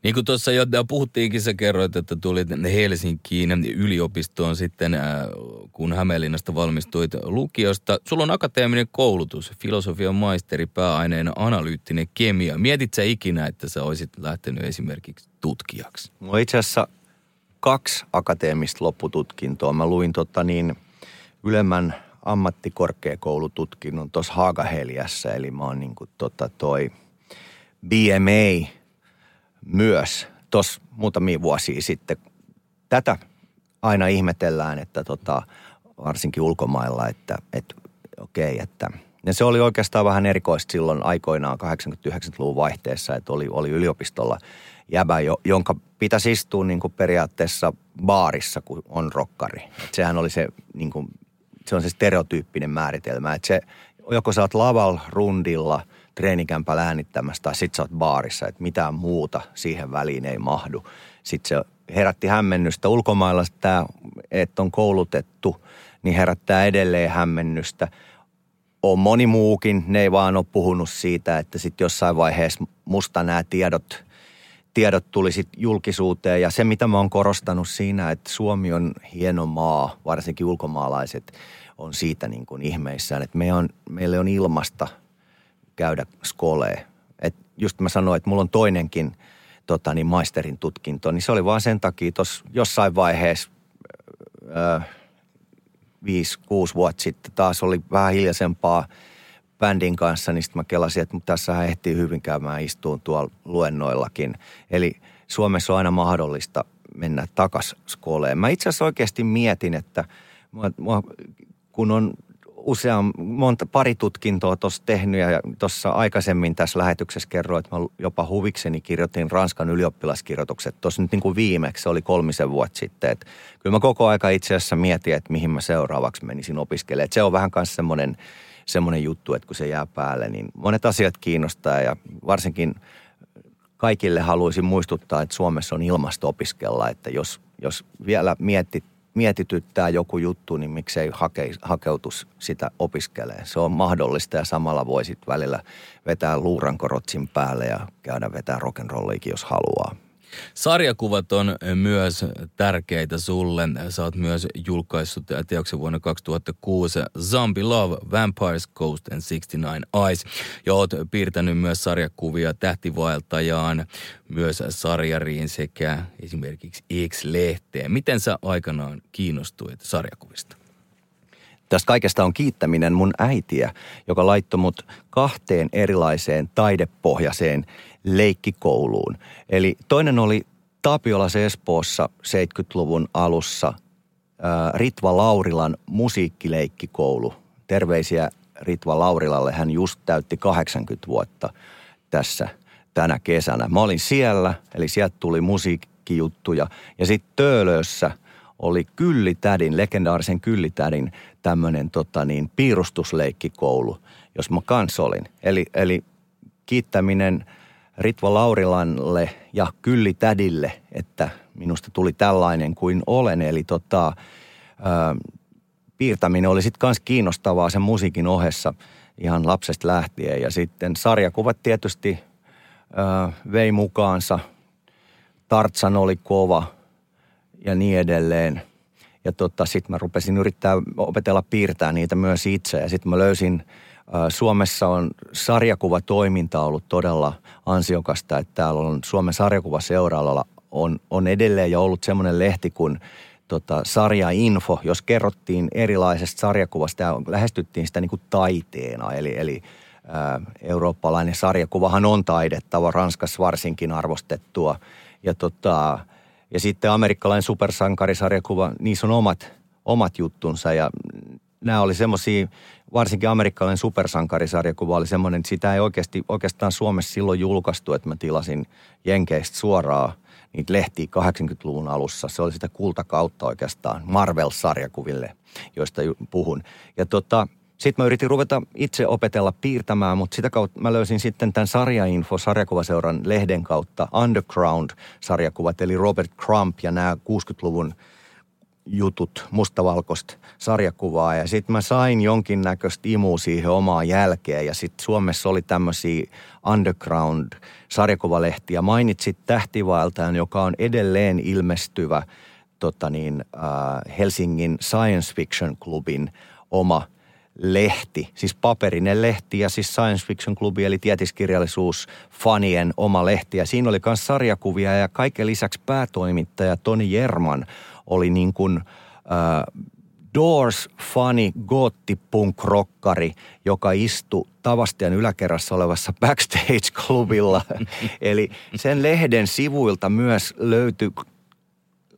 Niin kuin tuossa jo puhuttiinkin, sä kerroit, että tulit Helsinkiin yliopistoon sitten, äh, kun Hämeenlinnasta valmistuit lukiosta. Sulla on akateeminen koulutus, filosofian maisteri, pääaineena analyyttinen kemia. Mietit sä ikinä, että sä olisit lähtenyt esimerkiksi tutkijaksi? Mulla itse asiassa kaksi akateemista loppututkintoa. Mä luin tota niin, ylemmän ammattikorkeakoulututkinnon tuossa Haagaheliassa, eli mä oon niin kuin tota toi BMA myös tuossa muutamia vuosia sitten. Tätä aina ihmetellään, että tota, varsinkin ulkomailla, että, että okei, okay, että ja se oli oikeastaan vähän erikoista silloin aikoinaan 89-luvun vaihteessa, että oli, oli yliopistolla jäbä, jonka pitäisi istua niin kuin periaatteessa baarissa, kun on rokkari. Et sehän oli se niin kuin se on se stereotyyppinen määritelmä, että se joko sä oot laval rundilla treenikämpällä äänittämässä tai sit sä oot baarissa, että mitään muuta siihen väliin ei mahdu. Sitten se herätti hämmennystä. Ulkomailla tämä, että on koulutettu, niin herättää edelleen hämmennystä. On moni muukin, ne ei vaan ole puhunut siitä, että sitten jossain vaiheessa musta nämä tiedot tiedot tuli sitten julkisuuteen. Ja se, mitä mä oon korostanut siinä, että Suomi on hieno maa, varsinkin ulkomaalaiset on siitä niin kuin ihmeissään, että me on, meille on ilmasta käydä skoleen. Et just mä sanoin, että mulla on toinenkin tota, niin maisterin tutkinto, niin se oli vaan sen takia tuossa jossain vaiheessa ö, viisi, kuusi vuotta sitten taas oli vähän hiljaisempaa – bändin kanssa, niin sitten mä kelasin, että tässä ehtii hyvin käymään istuun tuolla luennoillakin. Eli Suomessa on aina mahdollista mennä takas skooleen. Mä itse asiassa oikeasti mietin, että kun on usean, monta, pari tutkintoa tuossa tehnyt ja tuossa aikaisemmin tässä lähetyksessä kerroin, että mä jopa huvikseni kirjoitin Ranskan ylioppilaskirjoitukset. Tuossa nyt niin kuin viimeksi, se oli kolmisen vuotta sitten. Että kyllä mä koko aika itse asiassa mietin, että mihin mä seuraavaksi menisin opiskelemaan. se on vähän myös semmoinen semmoinen juttu, että kun se jää päälle, niin monet asiat kiinnostaa ja varsinkin kaikille haluaisin muistuttaa, että Suomessa on ilmasto opiskella, että jos, jos vielä mietit, mietityttää joku juttu, niin miksei hake, hakeutus sitä opiskelee. Se on mahdollista ja samalla voisit välillä vetää luurankorotsin päälle ja käydä vetää rock'n'rolliikin, jos haluaa. Sarjakuvat on myös tärkeitä sulle. Sä oot myös julkaissut teoksen vuonna 2006 Zombie Love, Vampires Ghost and 69 Eyes. Ja oot piirtänyt myös sarjakuvia Tähtivaeltajaan, myös sarjariin sekä esimerkiksi X-lehteen. Miten sä aikanaan kiinnostuit sarjakuvista? Tästä kaikesta on kiittäminen mun äitiä, joka laittoi mut kahteen erilaiseen taidepohjaiseen leikkikouluun. Eli toinen oli Tapiolas Espoossa 70-luvun alussa Ritva Laurilan musiikkileikkikoulu. Terveisiä Ritva Laurilalle, hän just täytti 80 vuotta tässä tänä kesänä. Mä olin siellä, eli sieltä tuli musiikkijuttuja. Ja sitten Töölössä oli Kyllitädin, legendaarisen Kyllitädin tämmöinen tota niin, piirustusleikkikoulu, jos mä kans olin. Eli, eli kiittäminen – Ritva Laurilalle ja Kylli Tädille, että minusta tuli tällainen kuin olen. Eli tota, ää, piirtäminen oli sitten myös kiinnostavaa sen musiikin ohessa ihan lapsesta lähtien. Ja sitten sarjakuvat tietysti ää, vei mukaansa. Tartsan oli kova ja niin edelleen. Ja tota, sitten mä rupesin yrittää opetella piirtää niitä myös itse. Ja sitten mä löysin – Suomessa on sarjakuvatoiminta ollut todella ansiokasta, että täällä on Suomen sarjakuvaseuralla on, on edelleen jo ollut semmoinen lehti kuin tota, sarjainfo, jos kerrottiin erilaisesta sarjakuvasta ja lähestyttiin sitä niin kuin taiteena. Eli, eli ää, eurooppalainen sarjakuvahan on taidettava, Ranskassa varsinkin arvostettua. Ja, tota, ja sitten amerikkalainen supersankarisarjakuva, niissä on omat, omat juttunsa ja nämä oli semmoisia varsinkin amerikkalainen supersankarisarjakuva oli semmoinen, että sitä ei oikeasti, oikeastaan Suomessa silloin julkaistu, että mä tilasin Jenkeistä suoraan niitä lehtiä 80-luvun alussa. Se oli sitä kultakautta oikeastaan Marvel-sarjakuville, joista puhun. Ja tota, sitten mä yritin ruveta itse opetella piirtämään, mutta sitä kautta mä löysin sitten tämän sarjainfo sarjakuvaseuran lehden kautta Underground-sarjakuvat, eli Robert Crump ja nämä 60-luvun jutut, mustavalkoista sarjakuvaa ja sitten mä sain jonkinnäköistä imua siihen omaan jälkeen ja sitten Suomessa oli tämmöisiä underground-sarjakuvalehtiä. Mainitsit Tähtivaeltajan, joka on edelleen ilmestyvä tota niin, äh, Helsingin Science Fiction Clubin oma lehti, siis paperinen lehti ja siis Science Fiction Clubi eli tietiskirjallisuus fanien oma lehti. Ja siinä oli myös sarjakuvia ja kaiken lisäksi päätoimittaja Toni Jerman oli niin kuin äh, Doors funny gotti punk rockari, joka istui Tavastian yläkerrassa olevassa backstage-klubilla. Eli sen lehden sivuilta myös löytyi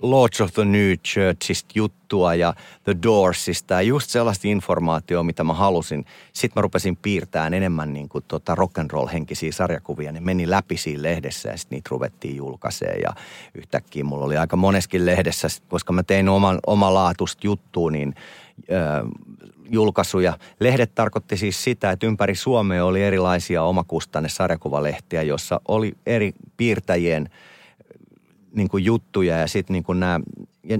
Lords of the New Churchista juttua ja The Doorsista ja just sellaista informaatiota, mitä mä halusin. Sitten mä rupesin piirtämään enemmän niin kuin tota rock and roll henkisiä sarjakuvia. Ne meni läpi siinä lehdessä ja sitten niitä ruvettiin julkaiseen ja yhtäkkiä mulla oli aika moneskin lehdessä, koska mä tein oman, omalaatusta juttua, niin äh, julkaisuja. Lehdet tarkoitti siis sitä, että ympäri Suomea oli erilaisia omakustanne sarjakuvalehtiä, jossa oli eri piirtäjien – niin kuin juttuja ja sitten niin kuin nämä, ja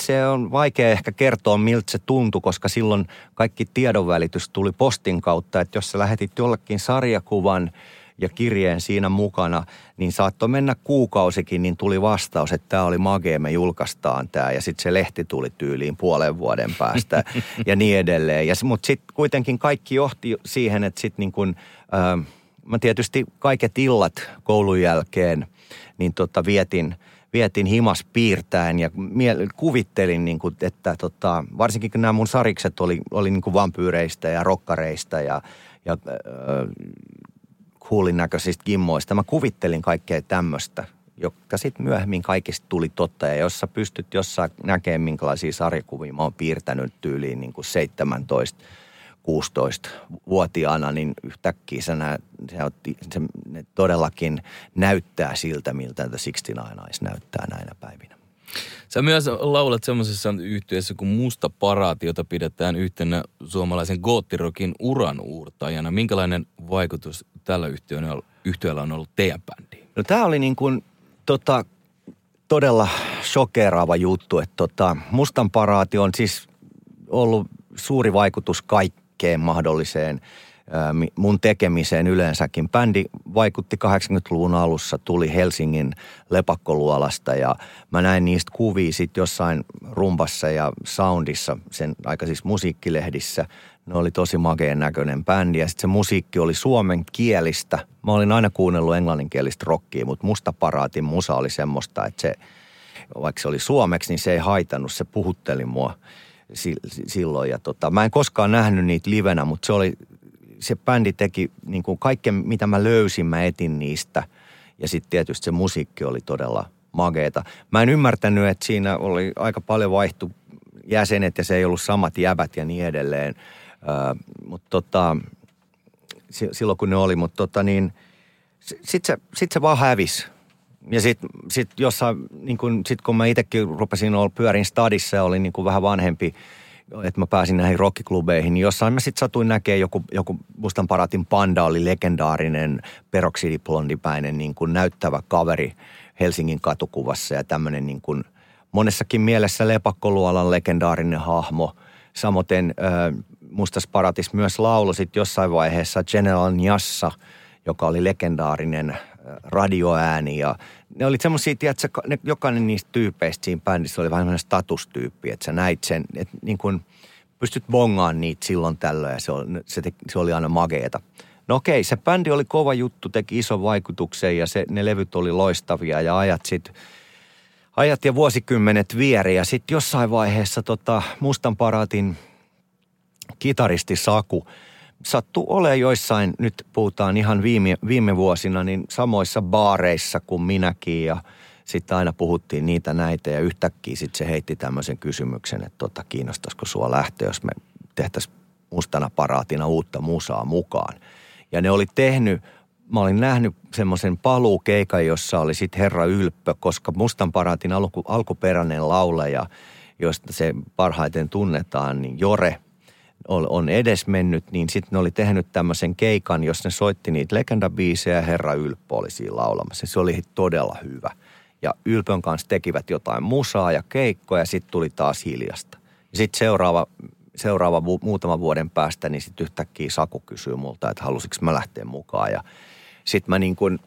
se on vaikea ehkä kertoa, miltä se tuntui, koska silloin kaikki tiedonvälitys tuli postin kautta, että jos sä lähetit jollekin sarjakuvan ja kirjeen siinä mukana, niin saattoi mennä kuukausikin, niin tuli vastaus, että tämä oli magee, me julkaistaan tämä. Ja sitten se lehti tuli tyyliin puolen vuoden päästä ja niin edelleen. Ja, mutta sitten kuitenkin kaikki johti siihen, että sitten niin kuin, äh, mä tietysti kaiket illat koulun jälkeen, niin tota vietin – vietin himas piirtäen ja mie- kuvittelin, niin kuin, että tota, varsinkin kun nämä mun sarikset oli, oli niin kuin vampyyreistä ja rokkareista ja, ja äh, näköisistä kimmoista. Mä kuvittelin kaikkea tämmöistä, joka sitten myöhemmin kaikista tuli totta. Ja jos sä pystyt jossain näkemään, minkälaisia sarjakuvia mä oon piirtänyt tyyliin niin kuin 17 16-vuotiaana, niin yhtäkkiä se, nä, se, otti, se ne todellakin näyttää siltä, miltä The 69 Eyes näyttää näinä päivinä. Sä myös laulat semmoisessa yhtiössä kuin Musta Paraati, jota pidetään yhtenä suomalaisen goottirokin uran uurtajana. Minkälainen vaikutus tällä yhtiöllä on ollut teidän bändiin? No tämä oli niin kuin tota, todella shokeraava juttu, että tota, Mustan Paraati on siis ollut suuri vaikutus kaikki kaikkeen mahdolliseen mun tekemiseen yleensäkin. Bändi vaikutti 80-luvun alussa, tuli Helsingin lepakkoluolasta ja mä näin niistä kuvia sitten jossain rumpassa ja soundissa, sen aika siis musiikkilehdissä. Ne oli tosi makeen näköinen bändi ja sitten se musiikki oli suomen kielistä. Mä olin aina kuunnellut englanninkielistä rockia, mutta Musta Paraatin musa oli semmoista, että se, vaikka se oli suomeksi, niin se ei haitannut, se puhutteli mua silloin. Ja tota, mä en koskaan nähnyt niitä livenä, mutta se oli, se bändi teki niin kuin kaiken, mitä mä löysin, mä etin niistä. Ja sitten tietysti se musiikki oli todella mageeta. Mä en ymmärtänyt, että siinä oli aika paljon vaihtu jäsenet ja se ei ollut samat jäbät ja niin edelleen. Äh, mutta tota, silloin kun ne oli, mutta tota niin, sitten se, sit se vaan hävisi. Ja sitten sit jossain, niin kun, sit kun mä itsekin rupesin olla pyörin stadissa ja olin niin kuin vähän vanhempi, että mä pääsin näihin rockiklubeihin, niin jossain mä sitten satuin näkemään joku, joku Mustan Paratin panda oli legendaarinen peroksidiblondipäinen niin kuin näyttävä kaveri Helsingin katukuvassa ja tämmöinen niin monessakin mielessä lepakkoluolan legendaarinen hahmo. Samoin äh, Mustas Paratis myös laulu sitten jossain vaiheessa General Njassa, joka oli legendaarinen radioääni ja ne oli semmoisia, tiedätkö, ne, jokainen niistä tyypeistä siinä bändissä oli vähän semmoinen statustyyppi, että sä näit sen, että niin kuin pystyt bongaan niitä silloin tällöin ja se oli, se, te, se oli aina mageeta. No okei, se bändi oli kova juttu, teki ison vaikutuksen ja se, ne levyt oli loistavia ja ajat sitten ajat ja vuosikymmenet vieri ja sitten jossain vaiheessa tota, Mustan Paratin kitaristi Saku – sattuu olemaan joissain, nyt puhutaan ihan viime, viime vuosina, niin samoissa baareissa kuin minäkin ja sitten aina puhuttiin niitä näitä ja yhtäkkiä sitten se heitti tämmöisen kysymyksen, että tota, kiinnostaisiko sua lähteä, jos me tehtäisiin mustana paraatina uutta musaa mukaan. Ja ne oli tehnyt, mä olin nähnyt semmoisen paluukeikan, jossa oli sitten Herra Ylppö, koska Mustan paraatin alku, alkuperäinen lauleja, josta se parhaiten tunnetaan, niin Jore – on edesmennyt, niin sitten ne oli tehnyt tämmöisen keikan, jos ne soitti niitä legendabiisejä ja Herra Ylppö oli siinä laulamassa. Se oli todella hyvä. Ja Ylpön kanssa tekivät jotain musaa ja keikkoja ja sitten tuli taas hiljasta. Sitten seuraava, seuraava muutaman vuoden päästä, niin sitten yhtäkkiä Saku kysyy multa, että halusiko mä lähteä mukaan. Ja sitten mä niin kuin,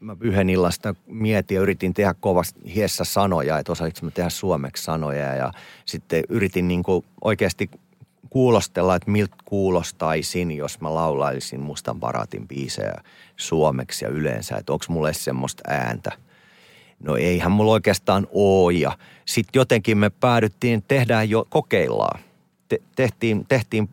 mä yhden illasta mietin ja yritin tehdä kovasti hiessä sanoja, että osaanko mä tehdä suomeksi sanoja. Ja sitten yritin niin kuin oikeasti kuulostella, että miltä kuulostaisin, jos mä laulaisin Mustan Paratin biisejä suomeksi ja yleensä, että onko mulle semmoista ääntä. No eihän mulla oikeastaan oo ja sitten jotenkin me päädyttiin, tehdään jo, kokeillaan. Te, tehtiin, tehtiin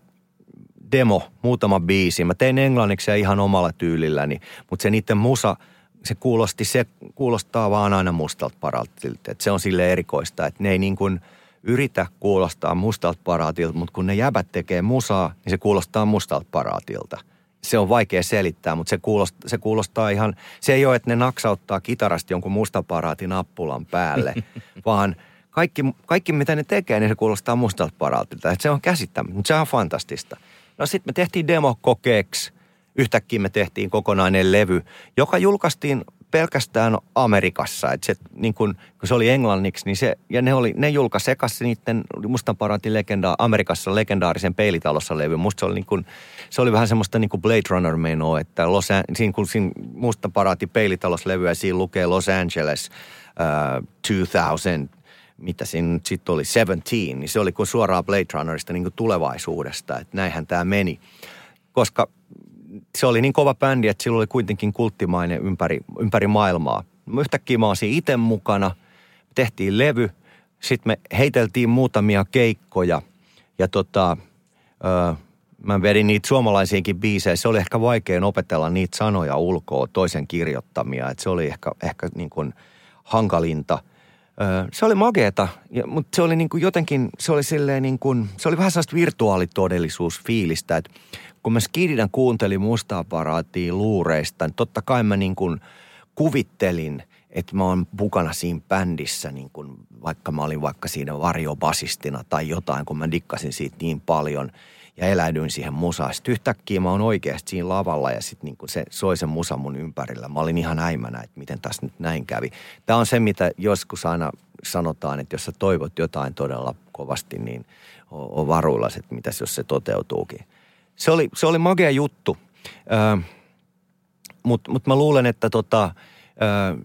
demo, muutama biisi. Mä tein englanniksi ja ihan omalla tyylilläni, mutta se niiden musa, se kuulosti, se kuulostaa vaan aina mustalta paratilta. se on sille erikoista, että ne ei niin kuin – yritä kuulostaa mustalta paraatilta, mutta kun ne jäbät tekee musaa, niin se kuulostaa mustalta paraatilta. Se on vaikea selittää, mutta se kuulostaa, se kuulostaa ihan, se ei ole, että ne naksauttaa kitarasta jonkun mustaparaatin nappulan päälle, vaan kaikki, kaikki mitä ne tekee, niin se kuulostaa mustalta paraatilta. Se on käsittämätöntä, mutta se on fantastista. No sitten me tehtiin demo kokeeksi, yhtäkkiä me tehtiin kokonainen levy, joka julkaistiin pelkästään Amerikassa. Että se, niin kun, kun se oli englanniksi, niin se, ja ne, oli, ne julkaisi sekassa niiden Mustan paraatin legenda, Amerikassa legendaarisen peilitalossa levy. Musta se oli, niin kun, se oli vähän semmoista niin kuin Blade Runner menoa, että Los, siinä, kun siinä Mustan paraatin peilitalossa levyä, siinä lukee Los Angeles uh, 2000, mitä siinä sitten oli, 17, niin se oli kuin suoraan Blade Runnerista niin kuin tulevaisuudesta, että näinhän tämä meni. Koska se oli niin kova bändi, että sillä oli kuitenkin kulttimainen ympäri, ympäri maailmaa. Yhtäkkiä mä olisin itse mukana, tehtiin levy, sitten me heiteltiin muutamia keikkoja ja tota, ö, mä vedin niitä suomalaisiinkin biisejä. Se oli ehkä vaikein opetella niitä sanoja ulkoa, toisen kirjoittamia. Et se oli ehkä, ehkä niin kuin hankalinta. Se oli mageeta, mutta se oli niin kuin jotenkin, se oli silleen niin kuin, se oli vähän sellaista virtuaalitodellisuusfiilistä, että kun mä Skidinä kuuntelin mustaa paraattia luureista, niin totta kai mä niin kuin kuvittelin, että mä oon mukana siinä bändissä, niin kuin vaikka mä olin vaikka siinä varjobasistina tai jotain, kun mä dikkasin siitä niin paljon ja eläydyin siihen musaan. Sitten yhtäkkiä mä oon oikeasti siinä lavalla ja sitten niin se soi se musa mun ympärillä. Mä olin ihan äimänä, että miten tässä nyt näin kävi. Tämä on se, mitä joskus aina sanotaan, että jos sä toivot jotain todella kovasti, niin on varuillas, että mitäs jos se toteutuukin se oli, se oli magea juttu. Mutta mut mä luulen, että tota, ö,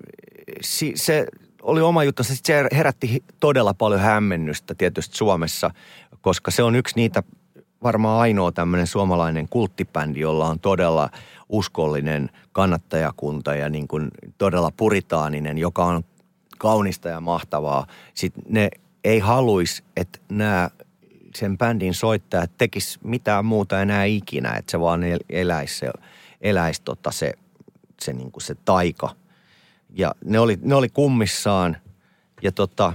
si, se oli oma juttu. Se herätti todella paljon hämmennystä tietysti Suomessa, koska se on yksi niitä varmaan ainoa tämmöinen suomalainen kulttibändi, jolla on todella uskollinen kannattajakunta ja niin kuin todella puritaaninen, joka on kaunista ja mahtavaa. Sitten ne ei haluaisi, että nämä sen bändin soittajat tekis mitään muuta enää ikinä, että se vaan eläisi se, eläisi tota se, se, niin kuin se taika. Ja ne oli, ne oli kummissaan ja tota,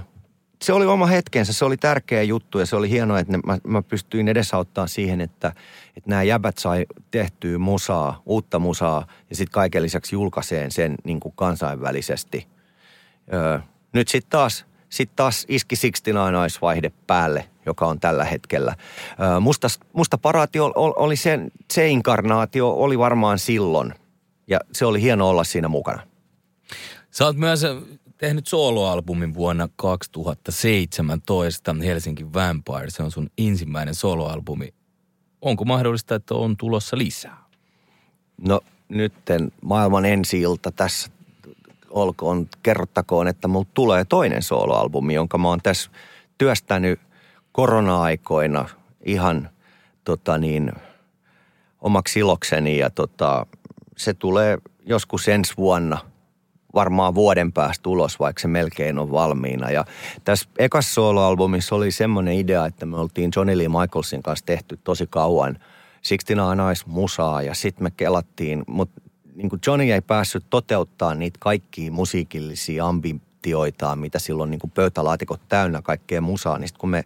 se oli oma hetkensä, se oli tärkeä juttu ja se oli hienoa, että ne, mä, mä pystyin edesauttamaan siihen, että, että nämä jäbät sai tehtyä musaa, uutta musaa ja sitten kaiken lisäksi julkaiseen sen niin kuin kansainvälisesti. Öö, nyt sitten taas, sit taas iski 69 vaihde päälle, joka on tällä hetkellä. Öö, musta, musta paraatio oli se, se inkarnaatio oli varmaan silloin ja se oli hieno olla siinä mukana. Sä oot myös tehnyt soloalbumin vuonna 2017, Helsinki Vampire. Se on sun ensimmäinen soloalbumi. Onko mahdollista, että on tulossa lisää? No nytten maailman ensi ilta tässä olkoon, kerrottakoon, että mulla tulee toinen soloalbumi, jonka mä oon tässä työstänyt korona-aikoina ihan tota niin, omaksi ilokseni ja tota, se tulee joskus ensi vuonna – varmaan vuoden päästä ulos, vaikka se melkein on valmiina. Ja tässä ekassa soloalbumissa oli semmoinen idea, että me oltiin Johnny Lee Michaelsin kanssa tehty tosi kauan 69 Nice musaa ja sitten me kelattiin, mutta niin Johnny ei päässyt toteuttaa niitä kaikkia musiikillisia ambitioitaan, mitä silloin niin pöytälaatikot täynnä kaikkea musaa, niin kun me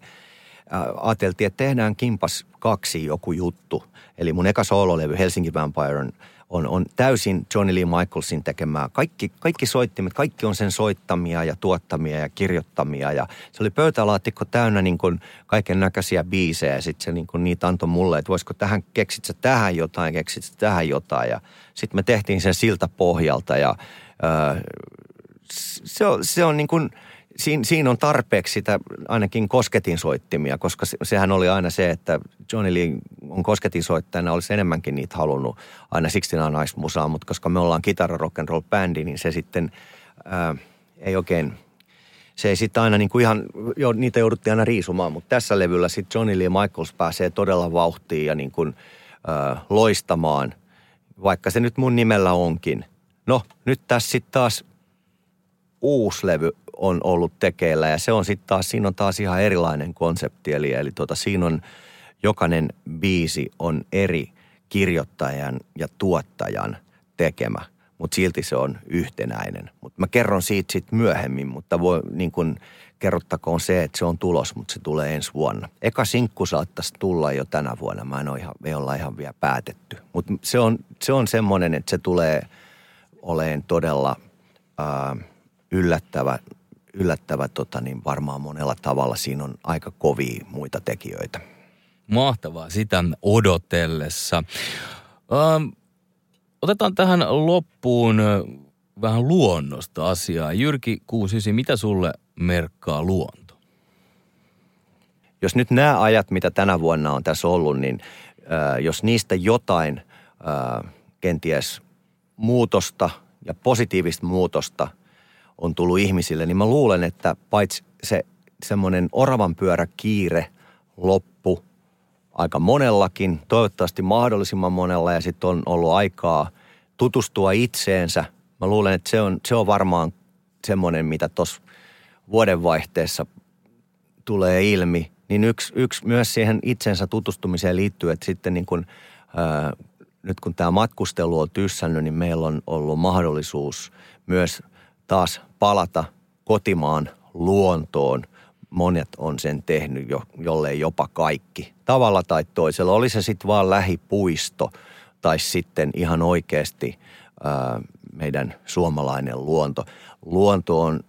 ajateltiin, että tehdään Kimpas kaksi joku juttu. Eli mun eka soololevy Helsinki Vampire on – on, täysin Johnny Lee Michaelsin tekemää. Kaikki, kaikki soittimet, kaikki on sen soittamia ja tuottamia ja kirjoittamia. Ja se oli pöytälaatikko täynnä niin kuin kaiken näköisiä biisejä. Ja sitten se niin kuin niitä antoi mulle, että voisiko tähän, keksit sä tähän jotain, keksit sä tähän jotain. Ja sitten me tehtiin sen siltä pohjalta ja öö, se on, se on niin kuin – siinä, siinä on tarpeeksi sitä ainakin kosketin soittimia, koska se, sehän oli aina se, että Johnny Lee on kosketin soittajana, olisi enemmänkin niitä halunnut aina siksi naismusaa, mutta koska me ollaan kitara rock and roll bändi, niin se sitten ää, ei oikein, se ei sitten aina niin kuin ihan, jo, niitä jouduttiin aina riisumaan, mutta tässä levyllä sitten Johnny Lee Michaels pääsee todella vauhtiin ja niin kuin, ää, loistamaan, vaikka se nyt mun nimellä onkin. No, nyt tässä sitten taas uusi levy on ollut tekeillä ja se on sitten taas, siinä on taas ihan erilainen konsepti. Eli, eli tota, siinä on jokainen biisi on eri kirjoittajan ja tuottajan tekemä, mutta silti se on yhtenäinen. Mutta mä kerron siitä sitten myöhemmin, mutta voi niin kun kerrottakoon se, että se on tulos, mutta se tulee ensi vuonna. Eka sinkku saattaisi tulla jo tänä vuonna, mä en ole ihan, ei olla ihan vielä päätetty. Mutta se on, se on semmoinen, että se tulee oleen todella ää, yllättävä yllättävä tota, niin varmaan monella tavalla. Siinä on aika kovia muita tekijöitä. Mahtavaa sitä odotellessa. Ähm, otetaan tähän loppuun vähän luonnosta asiaa. Jyrki Kuusisi, mitä sulle merkkaa luonto? Jos nyt nämä ajat, mitä tänä vuonna on tässä ollut, niin äh, jos niistä jotain äh, kenties muutosta ja positiivista muutosta – on tullut ihmisille, niin mä luulen, että paitsi se semmoinen oravan pyörä kiire loppu aika monellakin, toivottavasti mahdollisimman monella ja sitten on ollut aikaa tutustua itseensä. Mä luulen, että se on, se on varmaan semmoinen, mitä tuossa vuodenvaihteessa tulee ilmi. Niin yksi, yksi myös siihen itsensä tutustumiseen liittyy, että sitten niin kun, ää, nyt kun tämä matkustelu on tyssännyt, niin meillä on ollut mahdollisuus myös taas palata kotimaan luontoon. Monet on sen tehnyt, jo, jollei jopa kaikki. Tavalla tai toisella. Oli se sitten vaan lähipuisto tai sitten ihan oikeasti ää, meidän suomalainen luonto. Luonto on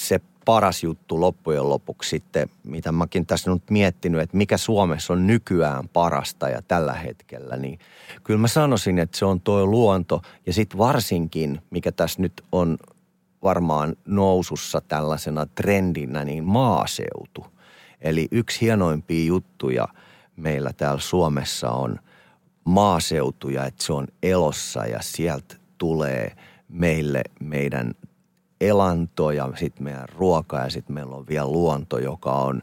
se paras juttu loppujen lopuksi sitten, mitä mäkin tässä nyt miettinyt, että mikä Suomessa on nykyään parasta ja tällä hetkellä, niin kyllä mä sanoisin, että se on tuo luonto ja sitten varsinkin, mikä tässä nyt on varmaan nousussa tällaisena trendinä, niin maaseutu. Eli yksi hienoimpia juttuja meillä täällä Suomessa on maaseutuja, että se on elossa ja sieltä tulee meille meidän elanto ja sitten meidän ruoka ja sitten meillä on vielä luonto, joka on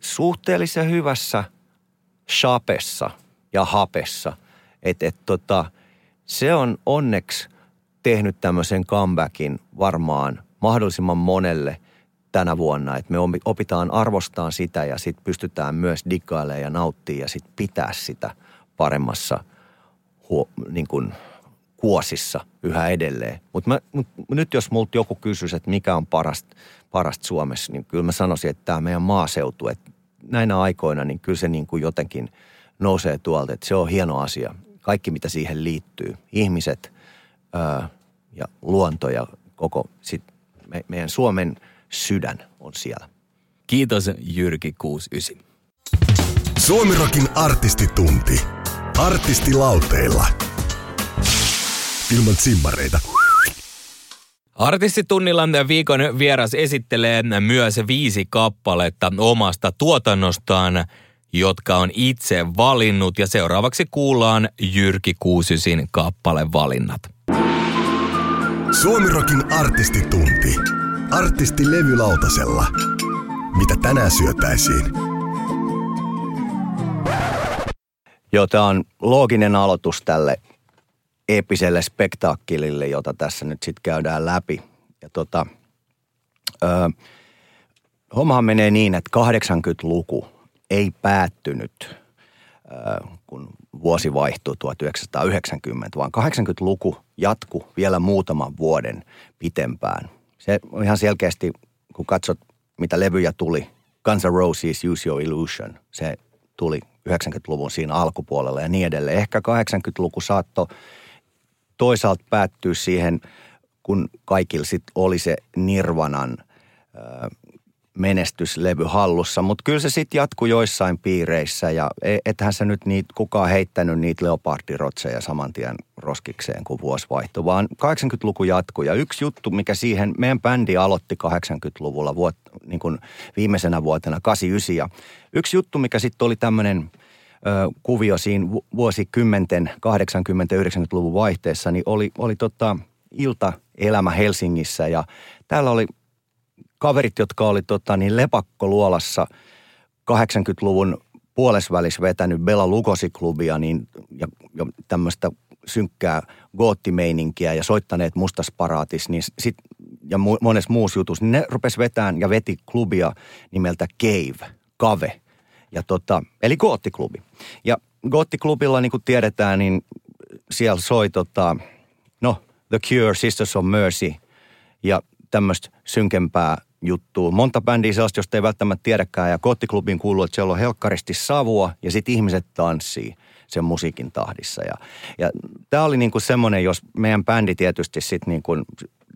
suhteellisen hyvässä shapessa ja hapessa. Että et tota, se on onneksi tehnyt tämmöisen comebackin varmaan mahdollisimman monelle tänä vuonna, että me opitaan arvostaa sitä ja sitten pystytään myös dikkailemaan ja nauttia ja sitten pitää sitä paremmassa huo, niin kuin kuosissa yhä edelleen. Mutta mut, nyt jos multa joku kysyisi, että mikä on parasta, parasta Suomessa, niin kyllä mä sanoisin, että tämä meidän maaseutu, että näinä aikoina, niin kyllä se niin kuin jotenkin nousee tuolta, että se on hieno asia. Kaikki, mitä siihen liittyy. Ihmiset ää, ja luonto ja koko sit me, meidän Suomen sydän on siellä. Kiitos Jyrki 69. Suomirokin artistitunti. Artistilauteilla. Ilman simmareita. Artistitunnilla viikon vieras esittelee myös viisi kappaletta omasta tuotannostaan, jotka on itse valinnut. Ja seuraavaksi kuullaan Jyrki Kuusysin kappalevalinnat. Suomirokin artistitunti. Artisti levylautasella. Mitä tänään syötäisiin? Joo, tämä on looginen aloitus tälle eeppiselle spektaakkelille, jota tässä nyt sitten käydään läpi. Ja tota, ö, hommahan menee niin, että 80-luku ei päättynyt, vuosi vaihtui 1990, vaan 80-luku jatku vielä muutaman vuoden pitempään. Se on ihan selkeästi, kun katsot, mitä levyjä tuli, Guns N' Roses Use Your Illusion, se tuli 90-luvun siinä alkupuolella ja niin edelleen. Ehkä 80-luku saattoi toisaalta päättyä siihen, kun kaikilla sit oli se Nirvanan menestyslevy hallussa, mutta kyllä se sitten jatkui joissain piireissä ja e, ethän se nyt niitä, kukaan heittänyt niitä leopardirotseja saman tien roskikseen, kun vuosi vaihtui, vaan 80-luku jatkui. Ja yksi juttu, mikä siihen, meidän bändi aloitti 80-luvulla vuot, niin kuin viimeisenä vuotena, 89, ja yksi juttu, mikä sitten oli tämmöinen kuvio siinä vuosikymmenten 80-90-luvun vaihteessa, niin oli, oli tota iltaelämä Helsingissä ja täällä oli kaverit, jotka oli tota, niin lepakkoluolassa 80-luvun puolesvälis vetänyt Bela Lugosi-klubia niin, ja, ja tämmöistä synkkää goottimeininkiä ja soittaneet mustasparaatis niin sit, ja mu, monessa muussa jutussa, niin ne rupes vetään ja veti klubia nimeltä Cave, Kave. Ja tota, eli goottiklubi. Ja goottiklubilla, niin kuin tiedetään, niin siellä soi tota, no, The Cure, Sisters of Mercy ja tämmöistä synkempää juttua. Monta bändiä sellaista, josta ei välttämättä tiedäkään. Ja koottiklubiin kuuluu, että siellä on helkkaristi savua ja sitten ihmiset tanssii sen musiikin tahdissa. Ja, ja tämä oli niinku semmoinen, jos meidän bändi tietysti sitten niinku,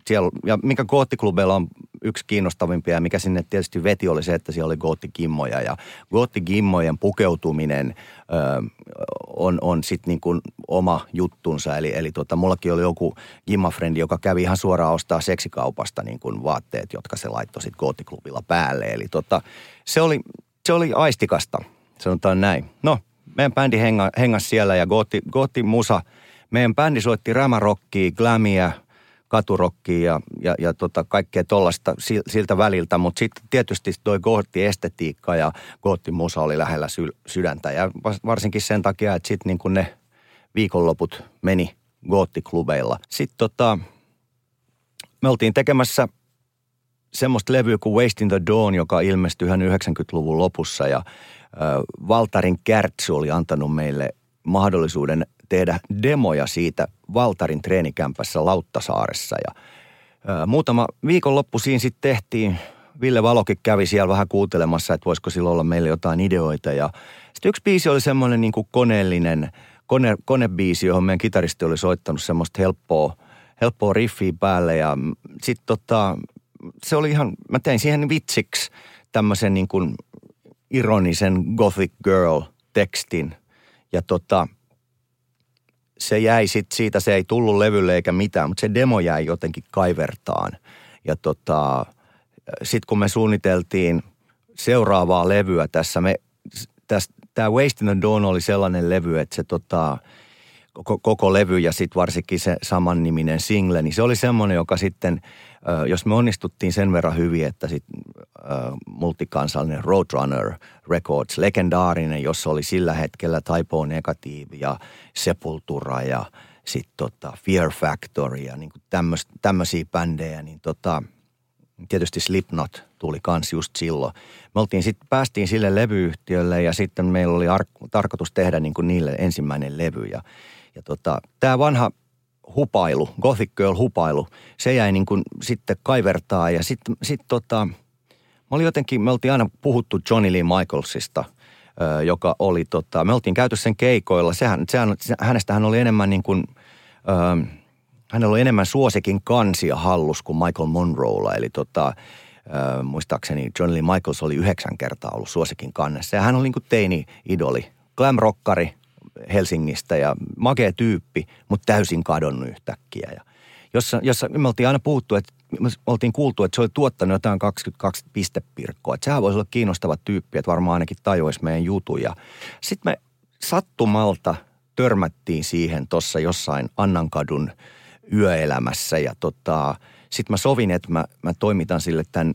siellä, ja mikä koottiklubeilla on yksi kiinnostavimpia mikä sinne tietysti veti oli se, että siellä oli goottikimmoja ja goottikimmojen pukeutuminen ö, on, on sitten niin kuin oma juttunsa. Eli, eli tota, mullakin oli joku gimmafrendi, joka kävi ihan suoraan ostaa seksikaupasta niin kuin vaatteet, jotka se laittoi sitten goottiklubilla päälle. Eli tota, se, oli, se oli aistikasta, sanotaan näin. No, meidän bändi henga, hengas siellä ja gootti, gootti musa. Meidän bändi soitti rämärokkia, glamia, katurokkia ja, ja, ja tota kaikkea tuollaista siltä väliltä, mutta sitten tietysti toi gootti-estetiikka ja gootti-musa oli lähellä sy, sydäntä. Ja varsinkin sen takia, että sitten niin ne viikonloput meni goottiklubeilla. Sitten tota, me oltiin tekemässä semmoista levyä kuin Wasting the Dawn, joka ilmestyi ihan 90-luvun lopussa. Ja äh, Valtarin Kärtsy oli antanut meille mahdollisuuden tehdä demoja siitä Valtarin treenikämpässä Lauttasaaressa. Ja, ää, muutama viikonloppu siinä sitten tehtiin. Ville Valokin kävi siellä vähän kuuntelemassa, että voisiko sillä olla meille jotain ideoita. Ja sitten yksi biisi oli semmoinen niin kuin koneellinen, kone, konebiisi, johon meidän kitaristi oli soittanut semmoista helppoa, helppoa riffiä päälle. Ja sitten tota, se oli ihan, mä tein siihen vitsiksi tämmöisen niin kuin ironisen Gothic Girl tekstin. Ja tota, se jäi sit siitä, se ei tullut levylle eikä mitään, mutta se demo jäi jotenkin kaivertaan. Ja tota, sitten kun me suunniteltiin seuraavaa levyä tässä, me, tästä, tämä Waste in the Dawn oli sellainen levy, että se tota, koko, koko levy ja sitten varsinkin se saman niminen single, niin se oli semmoinen, joka sitten, jos me onnistuttiin sen verran hyvin, että sitten multikansallinen Roadrunner Records, legendaarinen, jossa oli sillä hetkellä Typo Negative ja Sepultura ja sitten tota Fear Factory ja niin tämmöisiä bändejä, niin tota, tietysti Slipknot tuli kans just silloin. Me oltiin sitten, päästiin sille levyyhtiölle ja sitten meillä oli ar- tarkoitus tehdä niin kuin niille ensimmäinen levy ja ja tota, tämä vanha hupailu, Gothic Girl hupailu, se jäi niin kuin sitten kaivertaa. Ja sitten sit tota, mä olin jotenkin, me oltiin aina puhuttu Johnny Lee Michaelsista, joka oli tota, me oltiin käyty sen keikoilla, sehän, sehän, hänestähän oli enemmän niin kuin, ö, hänellä oli enemmän suosikin kansia hallus kuin Michael Monroella, eli tota, ö, muistaakseni Johnny Lee Michaels oli yhdeksän kertaa ollut suosikin kannessa. Ja hän oli niin kuin teini-idoli, glam-rockari, Helsingistä ja makea tyyppi, mutta täysin kadonnut yhtäkkiä. Ja jossa, jossa me oltiin aina puhuttu, että me oltiin kuultu, että se oli tuottanut jotain 22 pistepirkkoa. Että sehän voisi olla kiinnostava tyyppi, että varmaan ainakin tajuisi meidän jutuja. Sitten me sattumalta törmättiin siihen tuossa jossain Annankadun yöelämässä ja tota, sitten mä sovin, että mä, mä toimitan sille tämän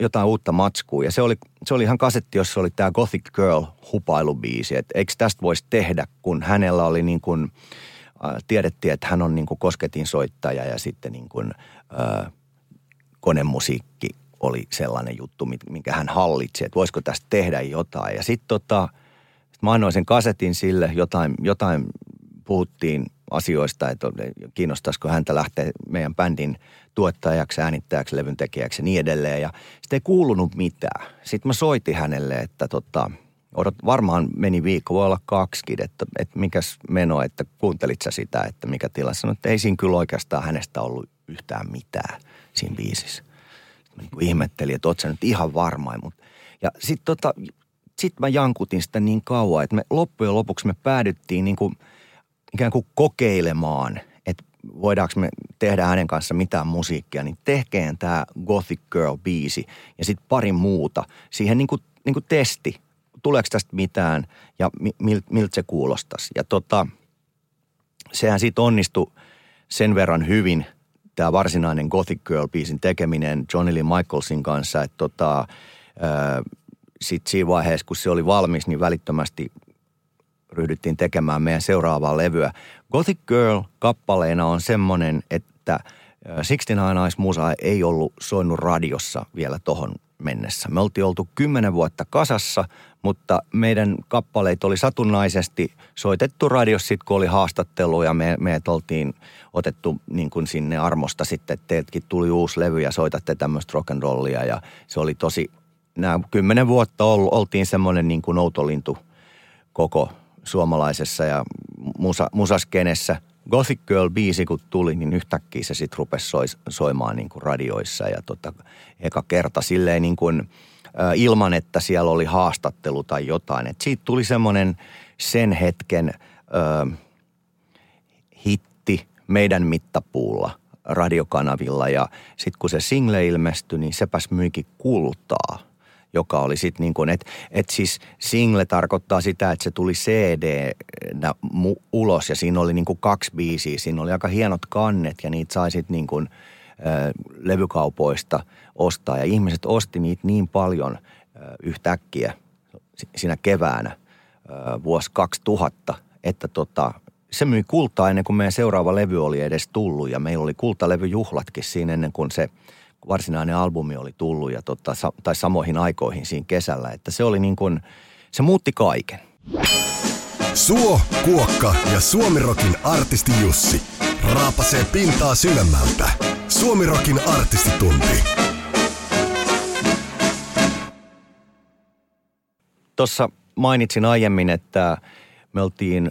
jotain uutta matskua. Ja se oli, se oli ihan kasetti, jossa oli tämä Gothic Girl hupailubiisi. Että eikö tästä voisi tehdä, kun hänellä oli niin kuin, äh, tiedettiin, että hän on niin kuin kosketin soittaja ja sitten niin kuin, äh, konemusiikki oli sellainen juttu, minkä hän hallitsi, että voisiko tästä tehdä jotain. Ja sitten tota, sit mä annoin sen kasetin sille, jotain, jotain puhuttiin asioista, että kiinnostaisiko häntä lähteä meidän bändin tuottajaksi, äänittäjäksi, levyn tekijäksi ja niin edelleen. Ja sitten ei kuulunut mitään. Sitten mä soitin hänelle, että tota, odot, varmaan meni viikko, voi olla kaksikin, että, että mikäs meno, että kuuntelit sä sitä, että mikä tilanne. Sanoin, että ei siinä kyllä oikeastaan hänestä ollut yhtään mitään siinä biisissä. Mä niin ihmettelin, että oot sä nyt ihan varma. Mutta, ja sitten tota, sit mä jankutin sitä niin kauan, että me loppujen lopuksi me päädyttiin niin kuin – ikään kuin kokeilemaan, voidaanko me tehdä hänen kanssa mitään musiikkia, niin tehkeen tämä Gothic Girl-biisi ja sitten pari muuta. Siihen niin kuin, niin kuin testi, tuleeko tästä mitään ja mil, miltä se kuulostaisi. Ja tota, sehän sitten onnistui sen verran hyvin, tämä varsinainen Gothic Girl-biisin tekeminen Johnny Lee Michaelsin kanssa, että tota, sitten siinä vaiheessa, kun se oli valmis, niin välittömästi ryhdyttiin tekemään meidän seuraavaa levyä. Gothic Girl kappaleena on semmoinen, että 69 Eyes Musa ei ollut soinut radiossa vielä tohon mennessä. Me oltiin oltu kymmenen vuotta kasassa, mutta meidän kappaleet oli satunnaisesti soitettu radiossa sitten, kun oli haastattelu ja me, meidät oltiin otettu niin kuin sinne armosta sitten, että teiltäkin tuli uusi levy ja soitatte tämmöistä rock'n'rollia ja se oli tosi, nämä kymmenen vuotta oltiin semmoinen niin kuin outolintu koko suomalaisessa ja musa, musaskenessä. Gothic Girl-biisi kun tuli, niin yhtäkkiä se sitten rupesi soi, soimaan niin kuin radioissa ja tota, eka kerta silleen niin kuin, ä, ilman, että siellä oli haastattelu tai jotain. Et siitä tuli semmoinen sen hetken ä, hitti meidän mittapuulla radiokanavilla ja sitten kun se single ilmestyi, niin sepäs myikin kultaa – joka oli sitten niin kuin, että et siis single tarkoittaa sitä, että se tuli CD ulos ja siinä oli niin kuin kaksi biisiä. Siinä oli aika hienot kannet ja niitä sai sitten niin kuin, ö, levykaupoista ostaa ja ihmiset osti niitä niin paljon ö, yhtäkkiä siinä keväänä ö, vuosi 2000, että tota, se myi kultaa ennen kuin meidän seuraava levy oli edes tullut ja meillä oli kultalevyjuhlatkin siinä ennen kuin se – varsinainen albumi oli tullut ja tota, tai samoihin aikoihin siinä kesällä. Että se oli niin kuin, se muutti kaiken. Suo, Kuokka ja Suomirokin artisti Jussi raapasee pintaa syvemmältä. Suomirokin artistitunti. Tuossa mainitsin aiemmin, että me oltiin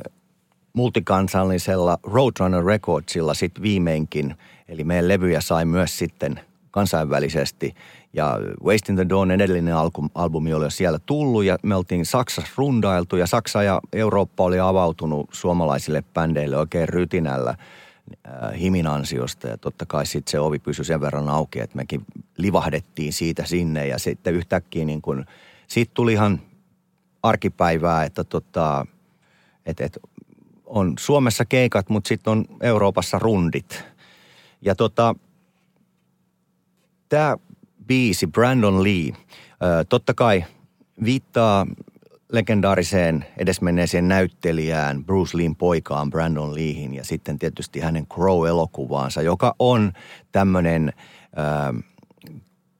multikansallisella Roadrunner Recordsilla sitten viimeinkin. Eli meidän levyjä sai myös sitten kansainvälisesti. Ja Waste in the Dawn edellinen albumi oli jo siellä tullut ja me oltiin Saksassa rundailtu ja Saksa ja Eurooppa oli avautunut suomalaisille bändeille oikein rytinällä äh, himin ansiosta ja totta kai sitten se ovi pysyi sen verran auki, että mekin livahdettiin siitä sinne ja sitten yhtäkkiä niin kun, siitä tuli ihan arkipäivää, että tota, et, et on Suomessa keikat, mutta sitten on Euroopassa rundit. Ja tota, tämä biisi, Brandon Lee, totta kai viittaa legendaariseen edesmenneeseen näyttelijään Bruce Leein poikaan Brandon Leehin ja sitten tietysti hänen Crow-elokuvaansa, joka on tämmöinen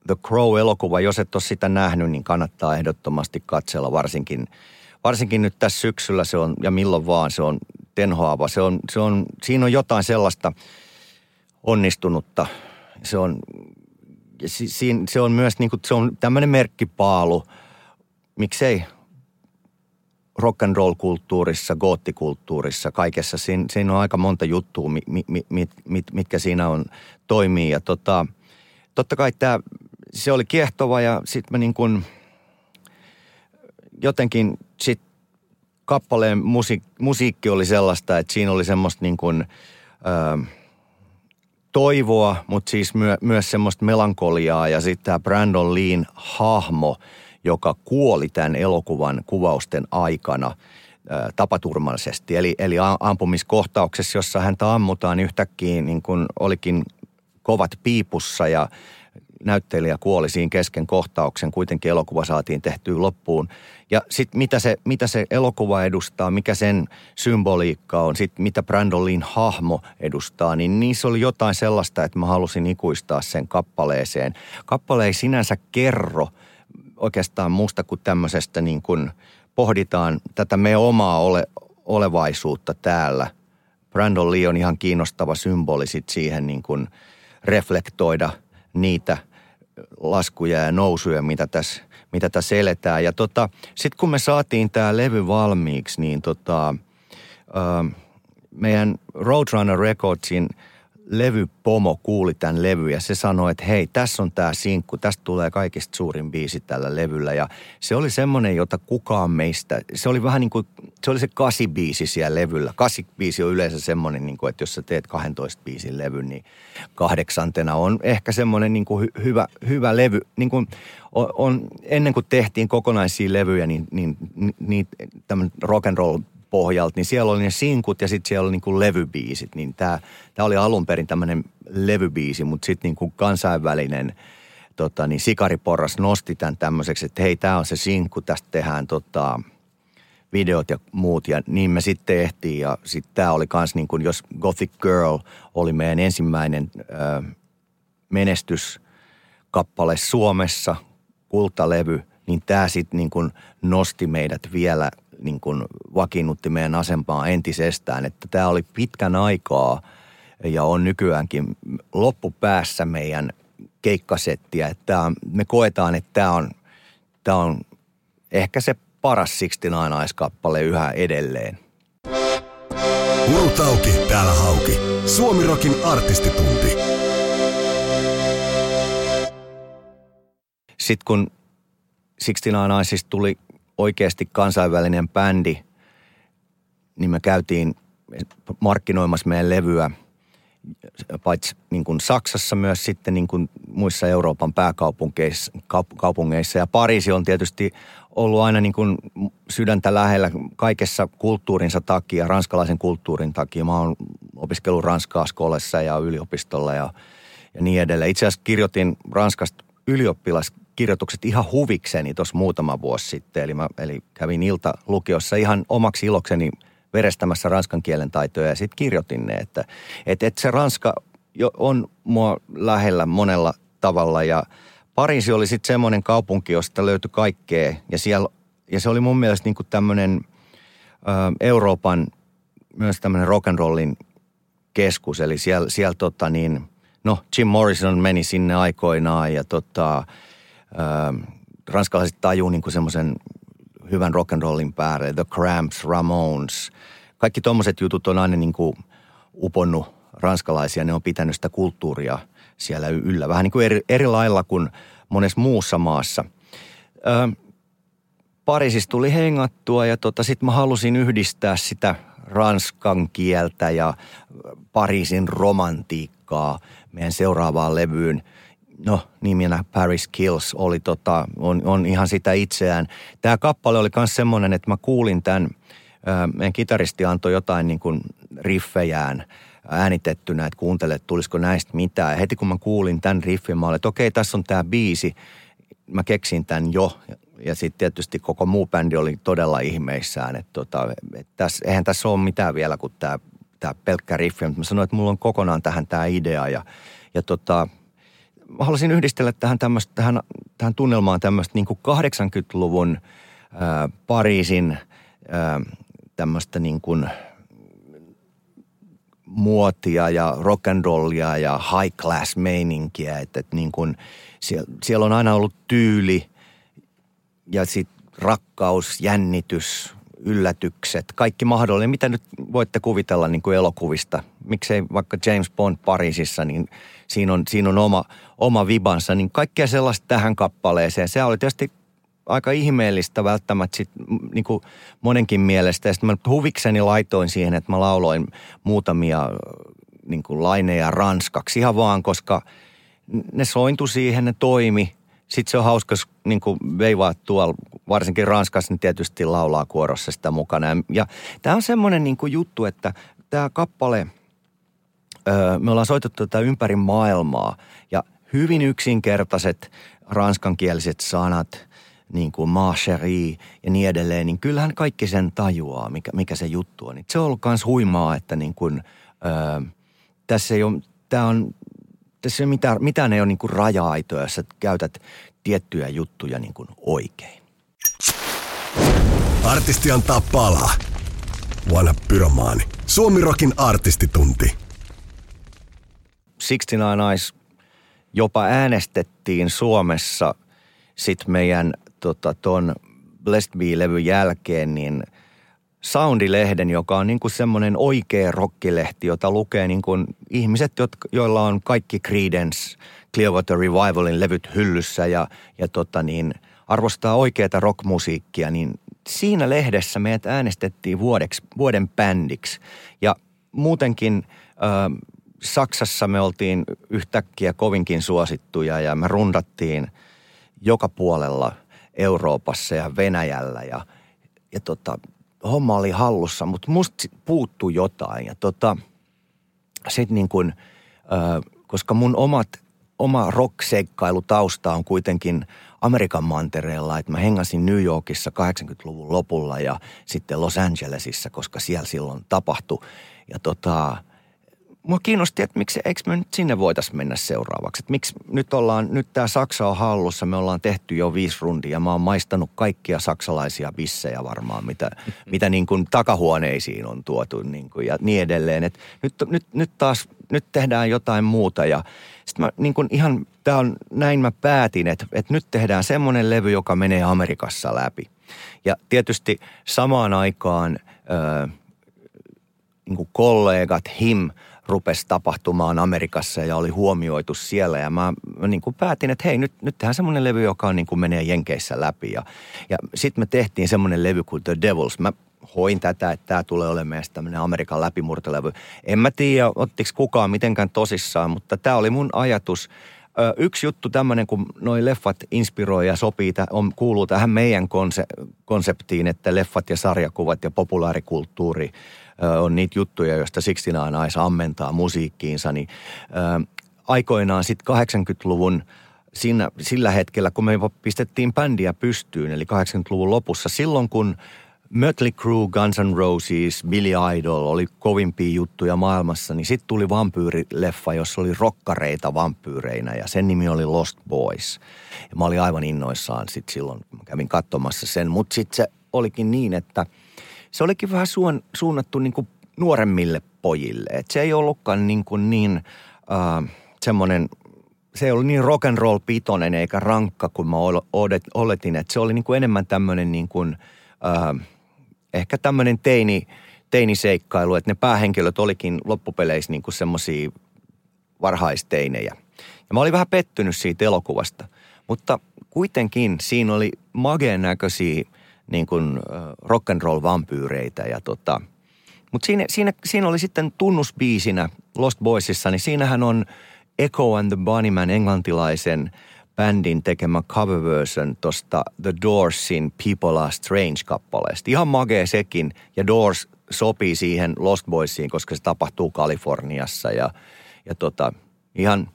The Crow-elokuva. Jos et ole sitä nähnyt, niin kannattaa ehdottomasti katsella varsinkin, varsinkin nyt tässä syksyllä se on, ja milloin vaan se on tenhoava. Se on, se on, siinä on jotain sellaista onnistunutta. Se on, se on myös niin kuin, se on tämmöinen merkkipaalu, miksei rock and roll kulttuurissa, goottikulttuurissa, kaikessa. Siinä, siinä on aika monta juttua, mi, mi, mi, mit, mitkä siinä on toimii. Ja tota, totta kai tämä, se oli kiehtova ja sitten mä niin kuin jotenkin sit kappaleen musiik, musiikki oli sellaista, että siinä oli semmoista niin kuin, ö, toivoa, mutta siis myö, myös semmoista melankoliaa ja sitten tämä Brandon Leen hahmo – joka kuoli tämän elokuvan kuvausten aikana tapaturmallisesti. Eli, eli ampumiskohtauksessa, jossa häntä ammutaan yhtäkkiä niin kuin olikin kovat piipussa ja näyttelijä kuoli siinä kesken kohtauksen. Kuitenkin elokuva saatiin tehtyä loppuun. Ja sitten mitä se, mitä se elokuva edustaa, mikä sen symboliikka on, sitten mitä Brandolin hahmo edustaa, niin niissä oli jotain sellaista, että mä halusin ikuistaa sen kappaleeseen. Kappale ei sinänsä kerro – oikeastaan muusta kuin tämmöisestä niin kuin pohditaan tätä me omaa ole, olevaisuutta täällä. Brandon Lee on ihan kiinnostava symboli sit siihen niin kuin reflektoida niitä laskuja ja nousuja, mitä tässä, mitä tässä eletään. Ja tota, sitten kun me saatiin tämä levy valmiiksi, niin tota, ö, meidän Roadrunner Recordsin – levypomo kuuli tämän levy ja se sanoi, että hei, tässä on tämä sinkku, tästä tulee kaikista suurin biisi tällä levyllä. Ja se oli semmoinen, jota kukaan meistä, se oli vähän niin kuin, se oli se kasibiisi siellä levyllä. Kasibiisi on yleensä semmoinen, niin kuin, että jos sä teet 12 biisin levyn, niin kahdeksantena on ehkä semmoinen niin kuin hyvä, hyvä levy. Niin kuin on, on, ennen kuin tehtiin kokonaisia levyjä, niin, niin, niin tämmöinen rock and roll pohjalta, niin siellä oli ne sinkut ja sitten siellä oli niin kuin levybiisit. Niin tämä, tämä oli alun perin tämmöinen levybiisi, mutta sitten niin kuin kansainvälinen tota, niin Sikariporras nosti tämän tämmöiseksi, että hei, tämä on se sinkku, tästä tehdään tota, videot ja muut. Ja niin me sitten tehtiin ja sitten tämä oli kans niin kuin, jos Gothic Girl oli meidän ensimmäinen ö, menestyskappale Suomessa, kultalevy, niin tämä sitten niin kuin nosti meidät vielä niin kuin vakiinnutti meidän asempaa entisestään. Että tämä oli pitkän aikaa ja on nykyäänkin loppupäässä meidän keikkasettiä. Että me koetaan, että tämä on, tämä on ehkä se paras 69 Eyes-kappale yhä edelleen. Urutauki, täällä hauki. Suomirokin artistitunti. Sitten kun 69 Eyesista tuli oikeasti kansainvälinen bändi, niin me käytiin markkinoimassa meidän levyä paitsi niin kuin Saksassa myös sitten niin kuin muissa Euroopan pääkaupungeissa kaupungeissa. Ja Pariisi on tietysti ollut aina niin kuin sydäntä lähellä kaikessa kulttuurinsa takia, ranskalaisen kulttuurin takia. Mä oon opiskellut Ranskaa skolessa ja yliopistolla ja, ja niin edelleen. Itse asiassa kirjoitin Ranskasta ylioppilas kirjoitukset ihan huvikseni tuossa muutama vuosi sitten. Eli, mä, eli kävin ilta lukiossa ihan omaksi ilokseni verestämässä ranskan kielen taitoja ja sitten kirjoitin ne, että et, et se ranska jo on mua lähellä monella tavalla. Ja Pariisi oli sitten semmoinen kaupunki, josta löytyi kaikkea. Ja, siellä, ja se oli mun mielestä niinku tämmöinen Euroopan myös tämmöinen rock'n'rollin keskus, eli siellä, siellä tota niin, no Jim Morrison meni sinne aikoinaan ja tota, ranskalaiset tajuu niin kuin semmoisen hyvän rock'n'rollin päälle. The Cramps, Ramones. Kaikki tommoset jutut on aina niin kuin uponnut ranskalaisia. Ne on pitänyt sitä kulttuuria siellä yllä. Vähän niin kuin eri, eri lailla kuin monessa muussa maassa. Ö, Pariisissa tuli hengattua ja tota, sitten mä halusin yhdistää sitä ranskan kieltä ja Pariisin romantiikkaa meidän seuraavaan levyyn – no nimenä Paris Kills oli tota, on, on ihan sitä itseään. Tämä kappale oli myös semmoinen, että mä kuulin tämän, meidän kitaristi antoi jotain niin kuin riffejään äänitettynä, että kuuntele, että tulisiko näistä mitään. Ja heti kun mä kuulin tämän riffin, mä olin, että okei, tässä on tämä biisi. Mä keksin tämän jo ja sitten tietysti koko muu bändi oli todella ihmeissään, että tota, et tässä, eihän tässä ole mitään vielä kuin tämä, tämä pelkkä riffi, mutta mä sanoin, että mulla on kokonaan tähän tämä idea ja, ja tota, mä haluaisin yhdistellä tähän, tämmöstä, tähän, tähän tunnelmaan tämmöistä niin 80-luvun ää, Pariisin ää, tämmöistä niin kuin muotia ja rock and rollia ja high class meininkiä, että, että niin kuin siellä, siellä on aina ollut tyyli ja sitten rakkaus, jännitys, yllätykset, kaikki mahdollinen, mitä nyt voitte kuvitella niin kuin elokuvista. Miksei vaikka James Bond Pariisissa, niin siinä on, siinä on oma, oma vibansa, niin kaikkea sellaista tähän kappaleeseen. Se oli tietysti aika ihmeellistä välttämättä sit, niin kuin monenkin mielestä. Ja sitten mä huvikseni laitoin siihen, että mä lauloin muutamia niin kuin laineja ranskaksi ihan vaan, koska ne sointu siihen, ne toimi. Sitten se on hauska niin kuin veivaa tuolla, varsinkin Ranskassa, niin tietysti laulaa kuorossa sitä mukana. Ja tämä on semmoinen niin kuin juttu, että tämä kappale, me ollaan soitettu tätä ympäri maailmaa ja hyvin yksinkertaiset ranskankieliset sanat – niin kuin ma chérie ja niin edelleen, niin kyllähän kaikki sen tajuaa, mikä, mikä se juttu on. Se on ollut myös huimaa, että niin kuin, öö, tässä ei ole, tämä on, tässä ei ole mitään, mitään ei ole niin kuin raja-aitoja, jos käytät tiettyjä juttuja niin kuin oikein. Artisti antaa palaa. Vanha pyromaani. Suomirokin artistitunti. 69 Eyes jopa äänestettiin Suomessa sitten meidän tota, ton Blessed Be-levyn jälkeen, niin Soundilehden, joka on niin kuin semmoinen oikea rockilehti, jota lukee niin kuin ihmiset, jotka, joilla on kaikki Creedence, Clearwater Revivalin levyt hyllyssä ja, ja tota niin, arvostaa oikeaa rockmusiikkia, niin siinä lehdessä meidät äänestettiin vuodeksi, vuoden bändiksi. Ja muutenkin äh, Saksassa me oltiin yhtäkkiä kovinkin suosittuja ja me rundattiin joka puolella Euroopassa ja Venäjällä ja, ja tota, homma oli hallussa, mutta musta puuttui jotain ja tota, sitten niin kuin, äh, koska mun omat, oma rock-seikkailutausta on kuitenkin Amerikan mantereella, että mä hengasin New Yorkissa 80-luvun lopulla ja sitten Los Angelesissa, koska siellä silloin tapahtui. Ja tota, mua kiinnosti, että miksi, eikö me nyt sinne voitaisiin mennä seuraavaksi. Että miksi nyt ollaan, nyt tämä Saksa on hallussa, me ollaan tehty jo viisi rundia. Mä oon maistanut kaikkia saksalaisia bissejä varmaan, mitä, mitä niin kuin takahuoneisiin on tuotu niin kuin ja niin edelleen. Et nyt, nyt, nyt taas, nyt tehdään jotain muuta ja sitten mä niin kuin ihan, tää on, näin mä päätin, että, että nyt tehdään semmoinen levy, joka menee Amerikassa läpi. Ja tietysti samaan aikaan... Öö, niin kuin kollegat, him, rupesi tapahtumaan Amerikassa ja oli huomioitu siellä. Ja mä, mä niin kuin päätin, että hei, nyt, nyt tehdään semmoinen levy, joka niin kuin menee Jenkeissä läpi. Ja, ja sitten me tehtiin semmoinen levy kuin The Devils. Mä hoin tätä, että tämä tulee olemaan tämmöinen Amerikan läpimurtolevy. En mä tiedä, ottiko kukaan mitenkään tosissaan, mutta tämä oli mun ajatus. Ö, yksi juttu tämmöinen, kun noi leffat inspiroi ja sopii, on, kuuluu tähän meidän konse- konseptiin, että leffat ja sarjakuvat ja populaarikulttuuri – on niitä juttuja, joista Sixtinaan Eyes ammentaa musiikkiinsa, niin aikoinaan sitten 80-luvun siinä, sillä hetkellä, kun me pistettiin bändiä pystyyn, eli 80-luvun lopussa, silloin kun Mötley Crue, Guns N' Roses, Billy Idol oli kovimpia juttuja maailmassa, niin sitten tuli vampyyrileffa, jossa oli rokkareita vampyyreinä ja sen nimi oli Lost Boys. Ja mä olin aivan innoissaan sitten silloin, kun mä kävin katsomassa sen, mutta sitten se olikin niin, että – se olikin vähän suun, suunnattu niin kuin nuoremmille pojille. Et se ei ollutkaan niin, kuin niin äh, semmoinen, se ei ollut niin rock and roll pitoinen eikä rankka kuin mä oletin. Että se oli niin kuin enemmän tämmöinen niin kuin, äh, ehkä tämmöinen teini, teiniseikkailu, että ne päähenkilöt olikin loppupeleissä niin kuin semmoisia varhaisteinejä. Ja mä olin vähän pettynyt siitä elokuvasta, mutta kuitenkin siinä oli mageen näköisiä – niin kuin rock and roll vampyyreitä ja tota, mutta siinä, siinä, siinä, oli sitten tunnusbiisinä Lost Boysissa, niin siinähän on Echo and the Bunnymen englantilaisen bändin tekemä cover version tosta The Doorsin People Are Strange-kappaleesta. Ihan magee sekin, ja Doors sopii siihen Lost Boysiin, koska se tapahtuu Kaliforniassa, ja, ja tota, ihan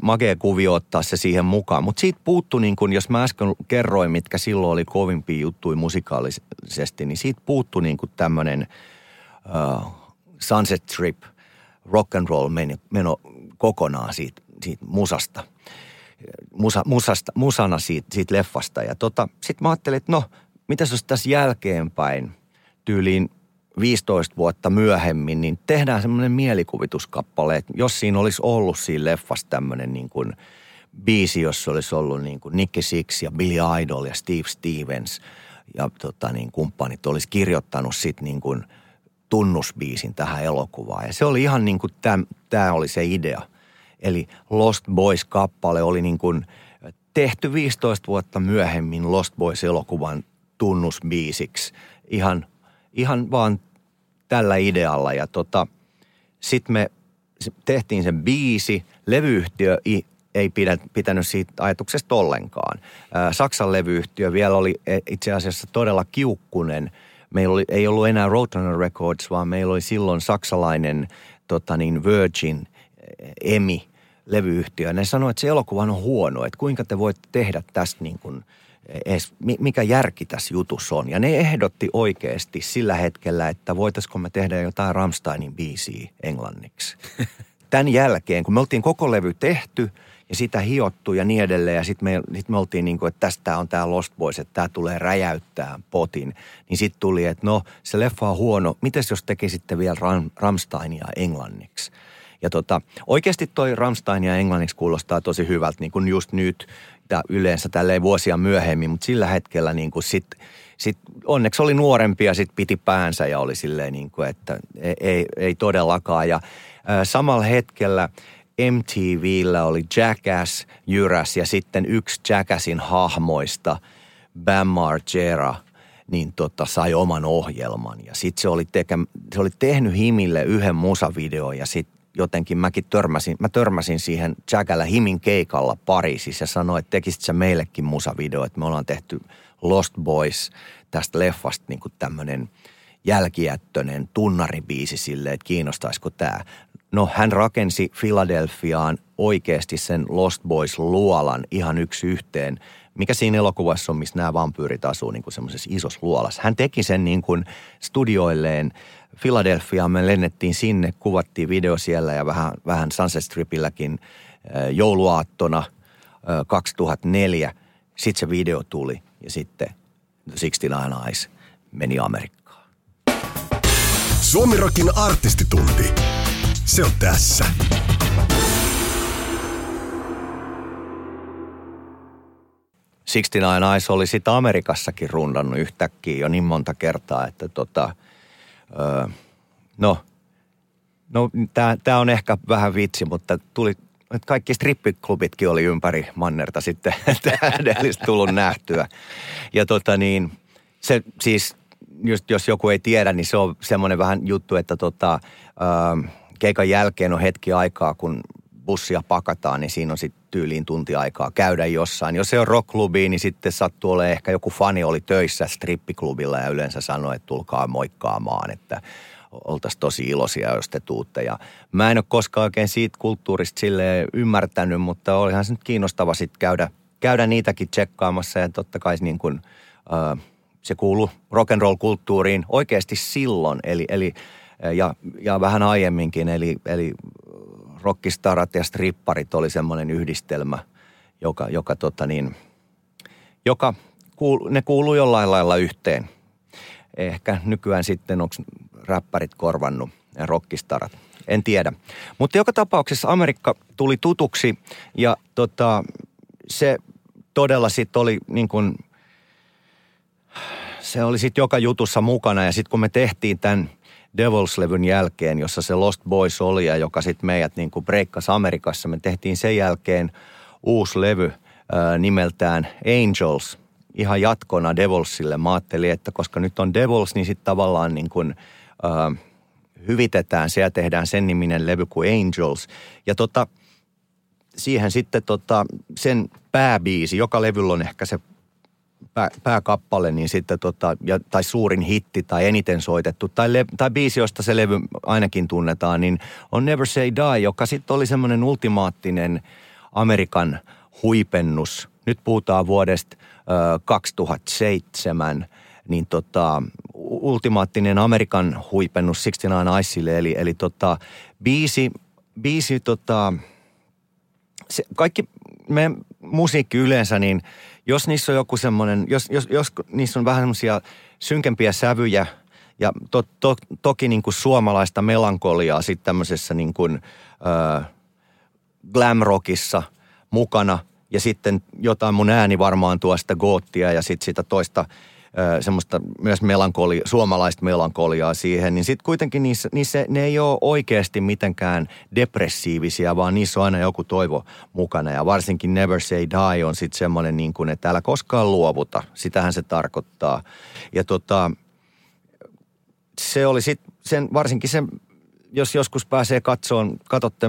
magee, kuvio ottaa se siihen mukaan. Mutta siitä puuttu, niin kun, jos mä äsken kerroin, mitkä silloin oli kovimpia juttuja musikaalisesti, niin siitä puuttu niin tämmöinen uh, Sunset Trip, rock and roll meno, meno kokonaan siitä, siitä musasta. Musa, musasta, musana siitä, siitä leffasta. Ja tota, sitten mä ajattelin, että no, mitä jos tässä jälkeenpäin tyyliin 15 vuotta myöhemmin, niin tehdään semmoinen mielikuvituskappale, että jos siinä olisi ollut siinä leffassa tämmöinen niin kuin biisi, jossa olisi ollut niin kuin Nicky Six ja Billy Idol ja Steve Stevens ja tota niin, kumppanit olisi kirjoittanut sitten niin kuin tunnusbiisin tähän elokuvaan. Ja se oli ihan niin kuin tämä oli se idea. Eli Lost Boys-kappale oli niin kuin tehty 15 vuotta myöhemmin Lost Boys-elokuvan tunnusbiisiksi. Ihan, ihan vaan tällä idealla. Ja tota, sitten me tehtiin sen biisi. Levyyhtiö ei pidä, pitänyt siitä ajatuksesta ollenkaan. Saksan levyyhtiö vielä oli e, itse asiassa todella kiukkunen. Meillä oli, ei ollut enää Roadrunner Records, vaan meillä oli silloin saksalainen tota niin, Virgin Emi levyyhtiö. Ne sanoi, että se elokuva on huono, että kuinka te voitte tehdä tästä niin kuin – edes, mikä järki tässä jutussa on. Ja ne ehdotti oikeasti sillä hetkellä, että voitaisiko me tehdä jotain Ramsteinin biisiä englanniksi. Tämän jälkeen, kun me oltiin koko levy tehty ja sitä hiottu ja niin edelleen, ja sitten me, sit me oltiin niin kuin, että tästä on tämä Lost Boys, että tämä tulee räjäyttää potin. Niin sitten tuli, että no, se leffa on huono. Mites jos tekisitte vielä Ram, Ramsteinia englanniksi? Ja tota, oikeasti toi Ramstein ja englanniksi kuulostaa tosi hyvältä, niin kuin just nyt ja yleensä tälleen vuosia myöhemmin, mutta sillä hetkellä niin kuin sit, sit onneksi oli nuorempi ja sitten piti päänsä ja oli silleen niin kuin, että ei, ei todellakaan. Ja samalla hetkellä MTVllä oli Jackass, Jyräs ja sitten yksi Jackassin hahmoista, Bam Margera, niin tota, sai oman ohjelman. Ja sitten se, oli se oli tehnyt Himille yhden musavideon ja sitten jotenkin mäkin törmäsin, mä törmäsin siihen Jagalla Himin keikalla Pariisissa ja sanoin, että tekisit sä meillekin musavideo, että me ollaan tehty Lost Boys tästä leffasta niin kuin tämmöinen jälkijättöinen tunnaribiisi silleen, että kiinnostaisiko tämä. No hän rakensi Filadelfiaan oikeasti sen Lost Boys luolan ihan yksi yhteen, mikä siinä elokuvassa on, missä nämä vampyyrit asuu niin kuin semmoisessa isossa luolassa. Hän teki sen niin kuin studioilleen Philadelphiaan me lennettiin sinne, kuvattiin video siellä ja vähän, vähän Sunset Stripilläkin jouluaattona 2004. Sitten se video tuli ja sitten The 69 Eyes meni Amerikkaan. Suomirokin artistitunti. Se on tässä. Sixty Nine Eyes oli sitä Amerikassakin rundannut yhtäkkiä jo niin monta kertaa, että tota – Öö, no, no tämä on ehkä vähän vitsi, mutta tuli, että kaikki strippiklubitkin oli ympäri mannerta sitten täydellistä tullut nähtyä. Ja tota niin, se siis, just jos joku ei tiedä, niin se on semmoinen vähän juttu, että tota, öö, keikan jälkeen on hetki aikaa, kun bussia pakataan, niin siinä on sitten tyyliin tunti aikaa käydä jossain. Jos se on rockklubi, niin sitten sattuu olemaan ehkä joku fani oli töissä strippiklubilla ja yleensä sanoi, että tulkaa moikkaamaan, että oltaisiin tosi iloisia, jos te tuutte. Ja mä en ole koskaan oikein siitä kulttuurista sille ymmärtänyt, mutta olihan se nyt kiinnostava sitten käydä, käydä niitäkin tsekkaamassa ja totta kai niin kuin, äh, se kuuluu rock and roll kulttuuriin oikeasti silloin, eli, eli ja, ja vähän aiemminkin, eli, eli rockistarat ja stripparit oli semmoinen yhdistelmä, joka, joka, tota niin, joka kuulu, ne kuuluu jollain lailla yhteen. Ehkä nykyään sitten onko räppärit korvannut ja rockistarat. En tiedä. Mutta joka tapauksessa Amerikka tuli tutuksi ja tota, se todella sitten oli niin kuin, se oli sitten joka jutussa mukana ja sitten kun me tehtiin tämän – Devils-levyn jälkeen, jossa se Lost Boys oli ja joka sitten meidät niin kuin breikkasi Amerikassa. Me tehtiin sen jälkeen uusi levy ää, nimeltään Angels, ihan jatkona Devilsille. Mä ajattelin, että koska nyt on Devils, niin sitten tavallaan niin kuin, ää, hyvitetään se ja tehdään sen niminen levy kuin Angels. Ja tota, siihen sitten tota, sen pääbiisi, joka levyllä on ehkä se pää, pääkappale, niin sitten tota, ja, tai suurin hitti tai eniten soitettu, tai, le, tai biisi, josta se levy ainakin tunnetaan, niin on Never Say Die, joka sitten oli semmoinen ultimaattinen Amerikan huipennus. Nyt puhutaan vuodesta ö, 2007, niin tota, ultimaattinen Amerikan huipennus 69 Icelle, eli, eli tota, biisi, biisi tota, se, kaikki meidän musiikki yleensä, niin jos niissä on joku semmoinen, jos, jos, jos niissä on vähän semmoisia synkempiä sävyjä ja to, to, toki niin kuin suomalaista melankoliaa sitten tämmöisessä niin kuin, äh, glam rockissa mukana ja sitten jotain mun ääni varmaan tuosta goottia ja sitten sitä toista – semmoista myös melankoli, suomalaista melankoliaa siihen, niin sitten kuitenkin niissä, niissä, ne ei ole oikeasti mitenkään depressiivisia, vaan niissä on aina joku toivo mukana. Ja varsinkin Never Say Die on sitten semmoinen niin kuin, että älä koskaan luovuta. Sitähän se tarkoittaa. Ja tota, se oli sitten, varsinkin sen, jos joskus pääsee katsoon, katsotte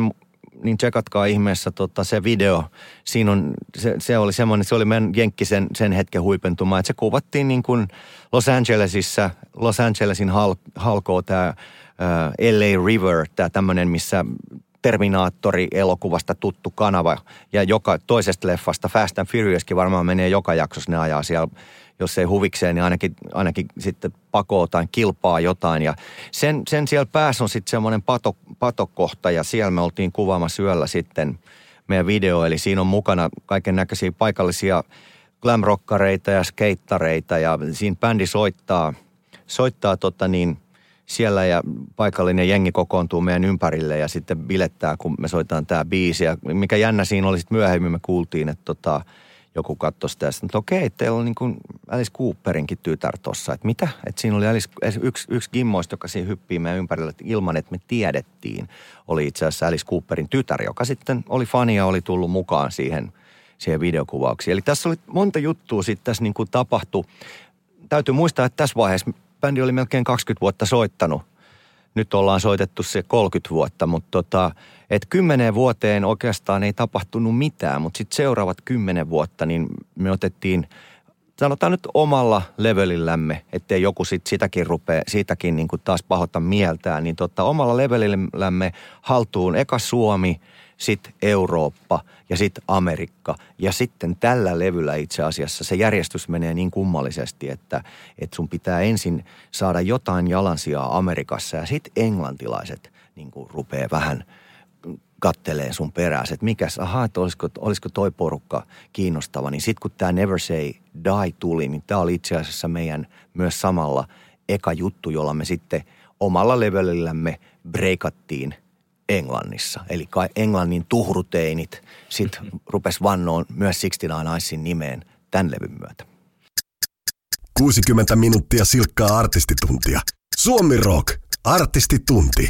niin tsekatkaa ihmeessä tota, se video. Siinä on, se, se oli semmoinen, se oli meidän Jenkki sen, hetken huipentuma, että se kuvattiin niin kuin Los Angelesissa, Los Angelesin hal, halkoo tämä LA River, tämä tämmöinen, missä Terminaattori-elokuvasta tuttu kanava ja joka toisesta leffasta Fast and Furiouskin varmaan menee joka jaksossa, ne ajaa siellä jos ei huvikseen, niin ainakin, ainakin sitten pakoo tai kilpaa jotain. Ja sen, sen siellä päässä on sitten semmoinen pato, patokohta ja siellä me oltiin kuvaamassa yöllä sitten meidän video. Eli siinä on mukana kaiken näköisiä paikallisia glamrockareita ja skeittareita ja siinä bändi soittaa, soittaa tota niin, siellä ja paikallinen jengi kokoontuu meidän ympärille ja sitten bilettää, kun me soitetaan tämä biisi. Ja mikä jännä siinä oli sitten myöhemmin, me kuultiin, että tota, joku katsoi sitä ja sanoi, että okei, teillä on niin kuin Alice Cooperinkin tytär tuossa. Että mitä? Että siinä oli Alice, yksi, yksi gimmoista, joka siinä hyppii meidän ympärillä että ilman, että me tiedettiin, oli itse asiassa Alice Cooperin tytär, joka sitten oli fani ja oli tullut mukaan siihen, siihen videokuvauksiin. Eli tässä oli monta juttua sitten tässä niin kuin tapahtui. Täytyy muistaa, että tässä vaiheessa bändi oli melkein 20 vuotta soittanut. Nyt ollaan soitettu se 30 vuotta, mutta tota, että kymmeneen vuoteen oikeastaan ei tapahtunut mitään, mutta sitten seuraavat kymmenen vuotta, niin me otettiin sanotaan nyt omalla levelillämme, ettei joku sit sitäkin rupea, siitäkin niin kuin taas pahoita mieltään, niin tota, omalla levelillämme haltuun eka Suomi, sitten Eurooppa ja sitten Amerikka. Ja sitten tällä levyllä itse asiassa se järjestys menee niin kummallisesti, että, että sun pitää ensin saada jotain jalansijaa Amerikassa ja sitten englantilaiset niin kuin rupeaa vähän – kattelee sun perässä, että mikäs, ahaa, että olisiko, olisiko toi porukka kiinnostava. Niin sitten kun tämä Never Say Die tuli, niin tämä oli itse asiassa meidän myös samalla eka juttu, jolla me sitten omalla levelillämme breikattiin Englannissa. Eli Englannin tuhruteinit sitten rupes vannoon myös 69 Icein nimeen tämän levyn myötä. 60 minuuttia silkkaa artistituntia. Suomi Rock, artistitunti.